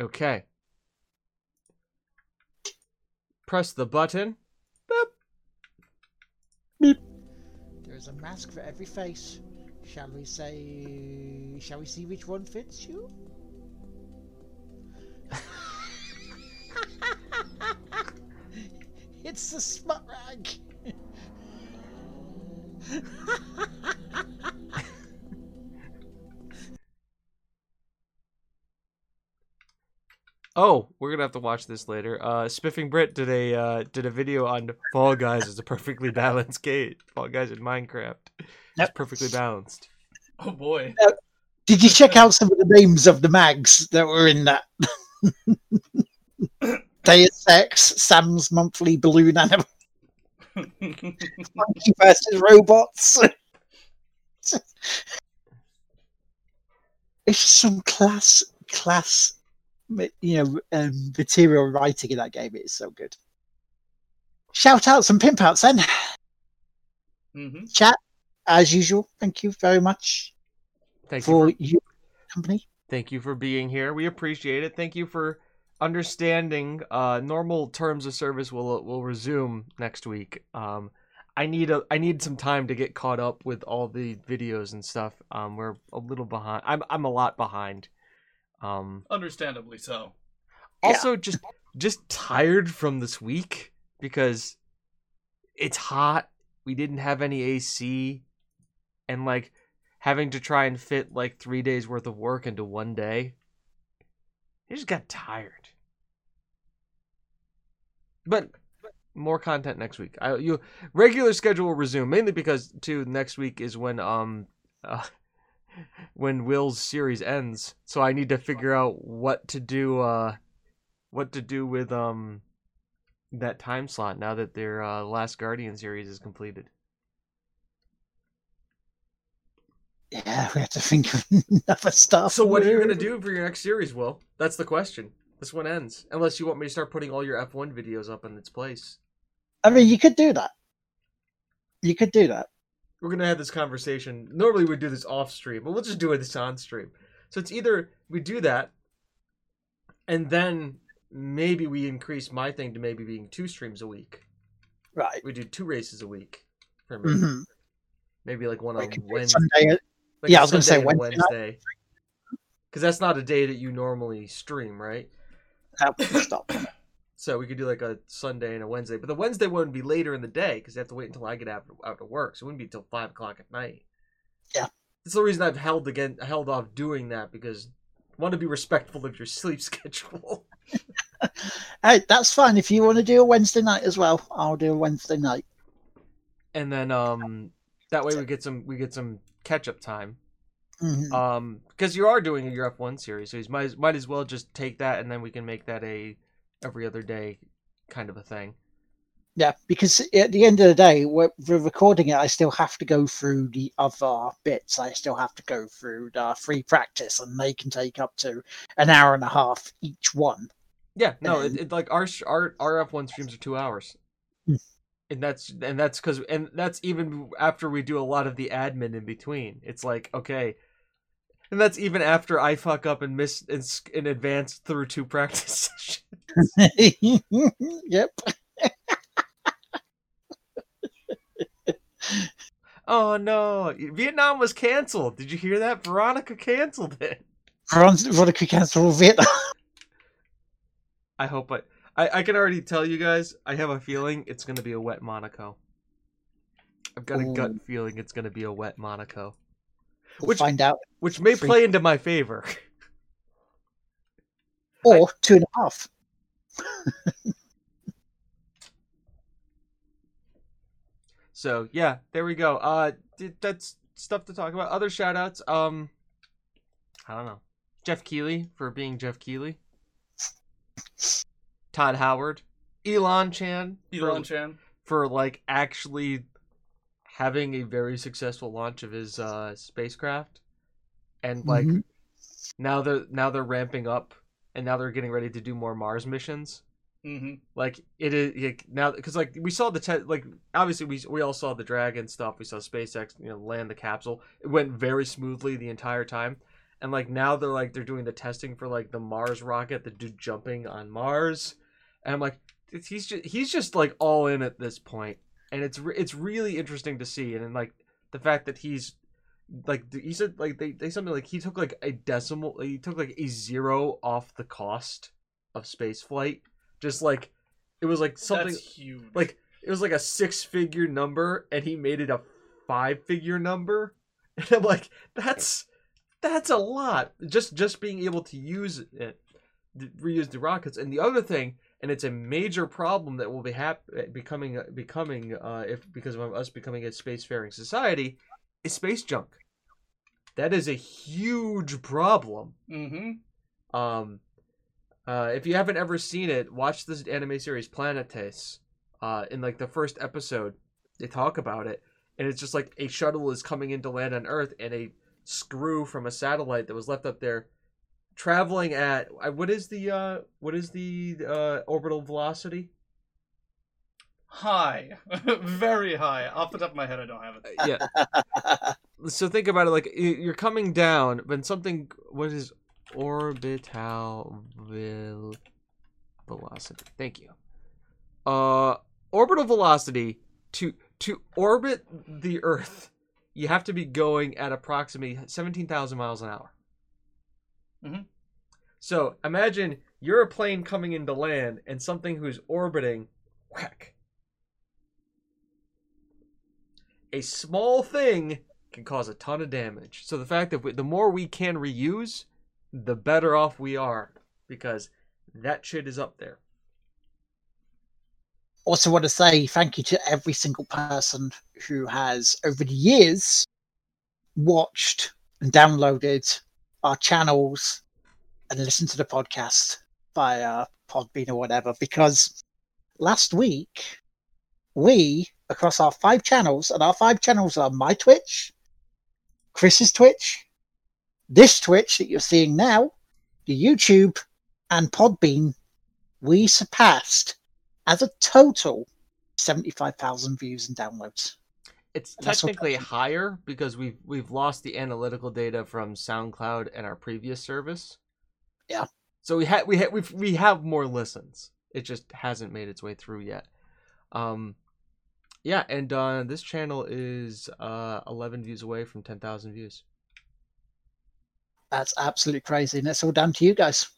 Okay. Press the button. Boop. There's a mask for every face. Shall we say? Shall we see which one fits you? (laughs) (laughs) it's the smut rag. (laughs) Oh, we're gonna have to watch this later. Uh, Spiffing Brit did a uh, did a video on Fall Guys as a perfectly balanced game. Fall Guys in Minecraft. It's perfectly balanced. Oh boy. Did you check out some of the names of the mags that were in that? (laughs) Deus Ex, Sam's monthly balloon animal, Monkey versus robots. it's just some class, class, you know, um, material writing in that game. It is so good. Shout outs and pimp outs then. hmm Chat, as usual. Thank you very much Thank you for for your company. thank you for being here. We appreciate it. Thank you for understanding. Uh, normal terms of service will will resume next week. Um, I need a I need some time to get caught up with all the videos and stuff. Um, we're a little behind. I'm I'm a lot behind. Um, Understandably so. Yeah. also just just tired from this week because it's hot we didn't have any ac and like having to try and fit like three days worth of work into one day i just got tired but more content next week i you regular schedule will resume mainly because too next week is when um (laughs) uh, when will's series ends so i need to figure out what to do uh what to do with um that time slot now that their uh, last Guardian series is completed. Yeah, we have to think (laughs) of other stuff. So what are you gonna do for your next series, Will? That's the question. This one ends, unless you want me to start putting all your F1 videos up in its place. I mean, you could do that. You could do that. We're gonna have this conversation. Normally we do this off stream, but we'll just do it this on stream. So it's either we do that, and then maybe we increase my thing to maybe being two streams a week. Right. We do two races a week for me. hmm Maybe like one on Wednesday. Sunday. Like Yeah, I was gonna say Sunday and a Wednesday night. Wednesday. Because that's not a day that you normally stream, right? Stop. (coughs) So we could do like a Sunday and a Wednesday, but the Wednesday wouldn't be later in the day because they have to wait until I get out, out to work. So it wouldn't be until five o'clock at night. Yeah. that's the reason I've held again, held off doing that because I want to be respectful of your (laughs) sleep schedule. (laughs) Hey, that's fine. If you want to do a Wednesday night as well, I'll do a Wednesday night. and then um, that way we get some we get some catch up time. Mhm. Um, because you are doing your F one series, so you might might as well just take that and then we can make that a every other day kind of a thing. Yeah, because at the end of the day, we're, we're recording it. I still have to go through the other bits. I still have to go through the free practice, and they can take up to an hour and a half each one. Yeah, no, it, it like our our our F one streams are two hours. And that's and that's because and that's even after we do a lot of the admin in between. It's like okay, and that's even after I fuck up and miss in, s- in advance through two (laughs) practice sessions. (laughs) yep. (laughs) Oh no, Vietnam was canceled. Did you hear that? Veronica canceled it. Veronica canceled Vietnam. I hope I, I I can already tell you guys. I have a feeling it's gonna be a wet Monaco. I've got a gut feeling it's gonna be a wet Monaco. We'll Which- find out. which may Free- play into my favor. Or two and a half. (laughs) So yeah, there we go. Uh, that's stuff to talk about. Other shout outs. Um, I don't know. Geoff Keighley for being Geoff Keighley. Todd Howard, Elon Chan, for- Elon Chan. for like actually having a very successful launch of his uh spacecraft, and like Mhm. now they're now they're ramping up, and now they're getting ready to do more Mars missions. hmm like it is like, now because like we saw the te- like obviously we we all saw the dragon stuff we saw SpaceX you know land the capsule it went very smoothly the entire time and like now they're like they're doing the testing for like the Mars rocket the dude jumping on Mars and I'm like it's- he's just he's just like all in at this point. And it's re- it's really interesting to see. And then like the fact that he's like he said like they, they something like he took like a decimal he took like a zero off the cost of space flight. Just like it was like something That's huge. like it was like a six figure number and he made it a five figure number, (laughs) and I'm like, that's that's a lot. Just just being able to use it, reuse the rockets, and the other thing, and it's a major problem that will be hap- becoming becoming uh, if because of us becoming a spacefaring society, is space junk. That is a huge problem. Mm-hmm. Um, uh, if you haven't ever seen it, watch this anime series Planetes. Uh, in like the first episode, they talk about it, and it's just like a shuttle is coming in to land on Earth, and a screw from a satellite that was left up there, traveling at uh, what is the uh, what is the uh, orbital velocity? High, (laughs) very high. Off the top of my head, I don't have it. Uh, yeah. (laughs) so think about it like you're coming down, but something. What is orbital vel- velocity? Thank you. Uh, orbital velocity to to orbit the Earth, you have to be going at approximately seventeen thousand miles an hour. Mhm. So imagine you're a plane coming into land and something who's orbiting, whack. A small thing can cause a ton of damage. So the fact that we, the more we can reuse, the better off we are because that shit is up there. also want to say thank you to every single person who has over the years watched and downloaded our channels and listen to the podcast via Podbean or whatever. Because last week we across our five channels, and our five channels are my Twitch, Chris's Twitch, this Twitch that you're seeing now, the YouTube, and Podbean, we surpassed as a total 75,000 views and downloads. It's technically higher because we've we've lost the analytical data from SoundCloud and our previous service. Yeah. So we had we ha- we we have more listens. It just hasn't made its way through yet. Um, yeah, and uh, this channel is uh 11 views away from 10,000 views. That's absolutely crazy. And it's all down to you guys.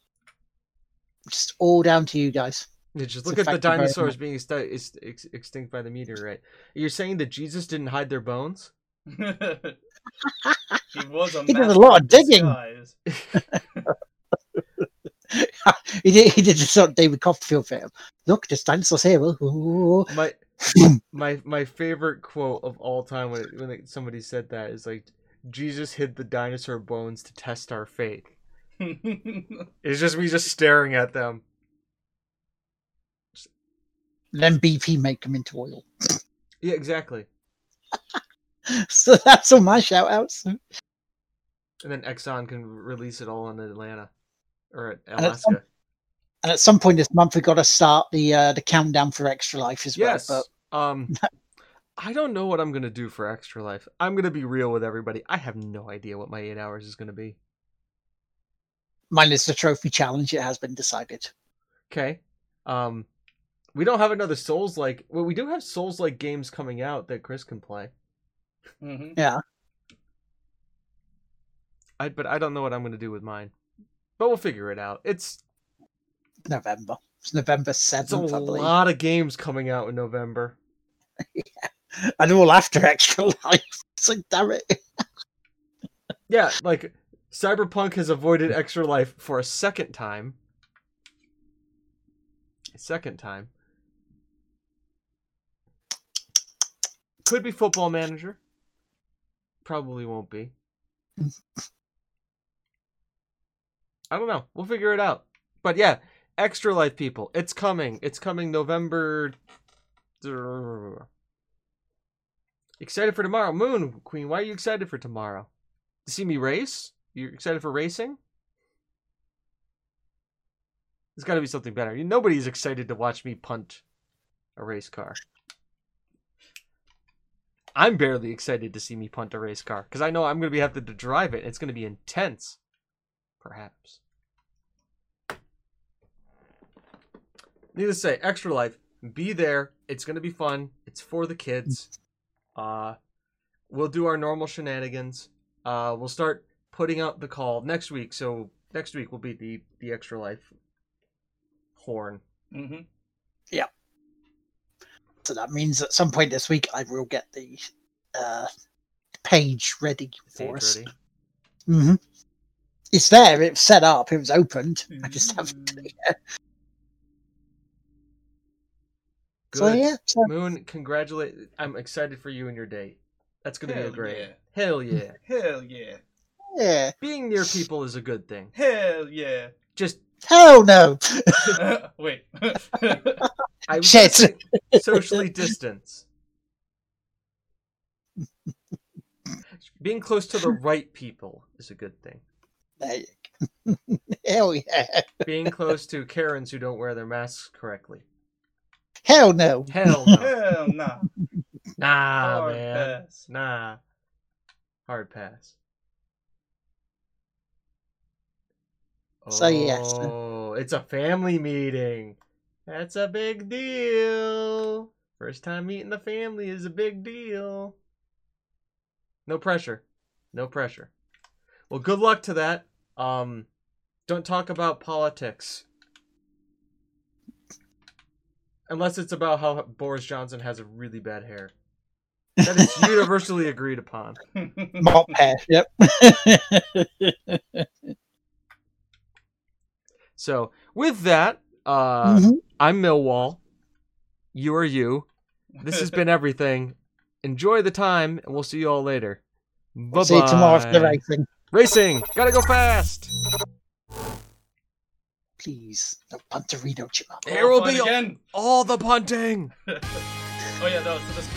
Just all down to you guys. Yeah, just So look at the thank you very dinosaurs much. being exti- ex- ex- extinct by the meteorite. You're saying that Jesus didn't hide their bones? (laughs) he was a He did a lot of of digging. (laughs) (laughs) he did. He did the sort of David Copperfield film. Look, there's dinosaurs here. Ooh. my (clears throat) my my favorite quote of all time when when somebody said that is like Jesus hid the dinosaur bones to test our faith. It's just me just staring at them. Then BP make them into oil. Yeah, exactly. (laughs) So that's all my shout outs. And then Exxon can release it all in Atlanta or at And at some- Alaska. And at some point this month, we've got to start the uh, the countdown for Extra Life as well. Yes. But Um (laughs) I don't know what I'm gonna do for extra life. I'm gonna be real with everybody. I have no idea what my eight hours is gonna be. mine is the trophy challenge. It has been decided. Okay. Um we don't have another Souls like well we do have Souls like games coming out that Chris can play. Mhm. I but I don't know what I'm gonna do with mine. But we'll figure it out. It's November. It's November it's a 7th, I believe. A lot of games coming out in November. (laughs) Yeah. And all after Extra Life. (laughs) It's like, damn it. (laughs) Yeah, like Cyberpunk has avoided extra life for a second time. A second time. Could be football manager. Probably won't be. I don't know. We'll figure it out. But yeah, extra life people. It's coming. It's coming November Excited for tomorrow. Moon Queen, why are you excited for tomorrow? To see me race? You're excited for racing? There's got to be something better. Nobody's excited to watch me punt a race car. I'm barely excited to see me punt a race car because I know I'm going to be having to drive it. It's going to be intense. Perhaps. Needless to say, Extra Life, be there. It's going to be fun. It's for the kids. Uh, we'll do our normal shenanigans. Uh, we'll start putting out the call next week. So next week will be the the Extra Life horn. Mhm. So that means at some point this week, I will get the uh, page ready for Page us. ready. hmm It's there. It's set up. It was opened. I just haven't. Mm. Yeah. So Good. yeah. So, Moon, congratulate. I'm excited for you and your date. That's gonna be Hell a great. yeah. Hell yeah. (laughs) Hell yeah. yeah. Being near people is a good thing. Hell yeah. Just Hell no. (laughs) Wait. (laughs) I was Shit. socially distance. Being close to the right people is a good thing. There you go. (laughs) Hell yeah. Being close to Karens who don't wear their masks correctly. Hell no. Hell no. Hell nah. Nah, Hard man. pass. Nah. Hard pass. So, yes. Oh, it's a family meeting. That's a big deal. First time meeting the family is a big deal. No pressure. No pressure. Well, good luck to that. Um don't talk about politics. Unless it's about how Boris Johnson has a really bad hair. That is (laughs) universally agreed upon. Mop hair. Yep. (laughs) So, with that, uh, Mhm. I'm Millwall. You are you. This has been (laughs) everything. Enjoy the time, and we'll see you all later. Bye See you tomorrow for the racing. Racing! Gotta go fast! Please. No punterito, chip up. There will be again. all the punting! (laughs) Oh yeah, no. So this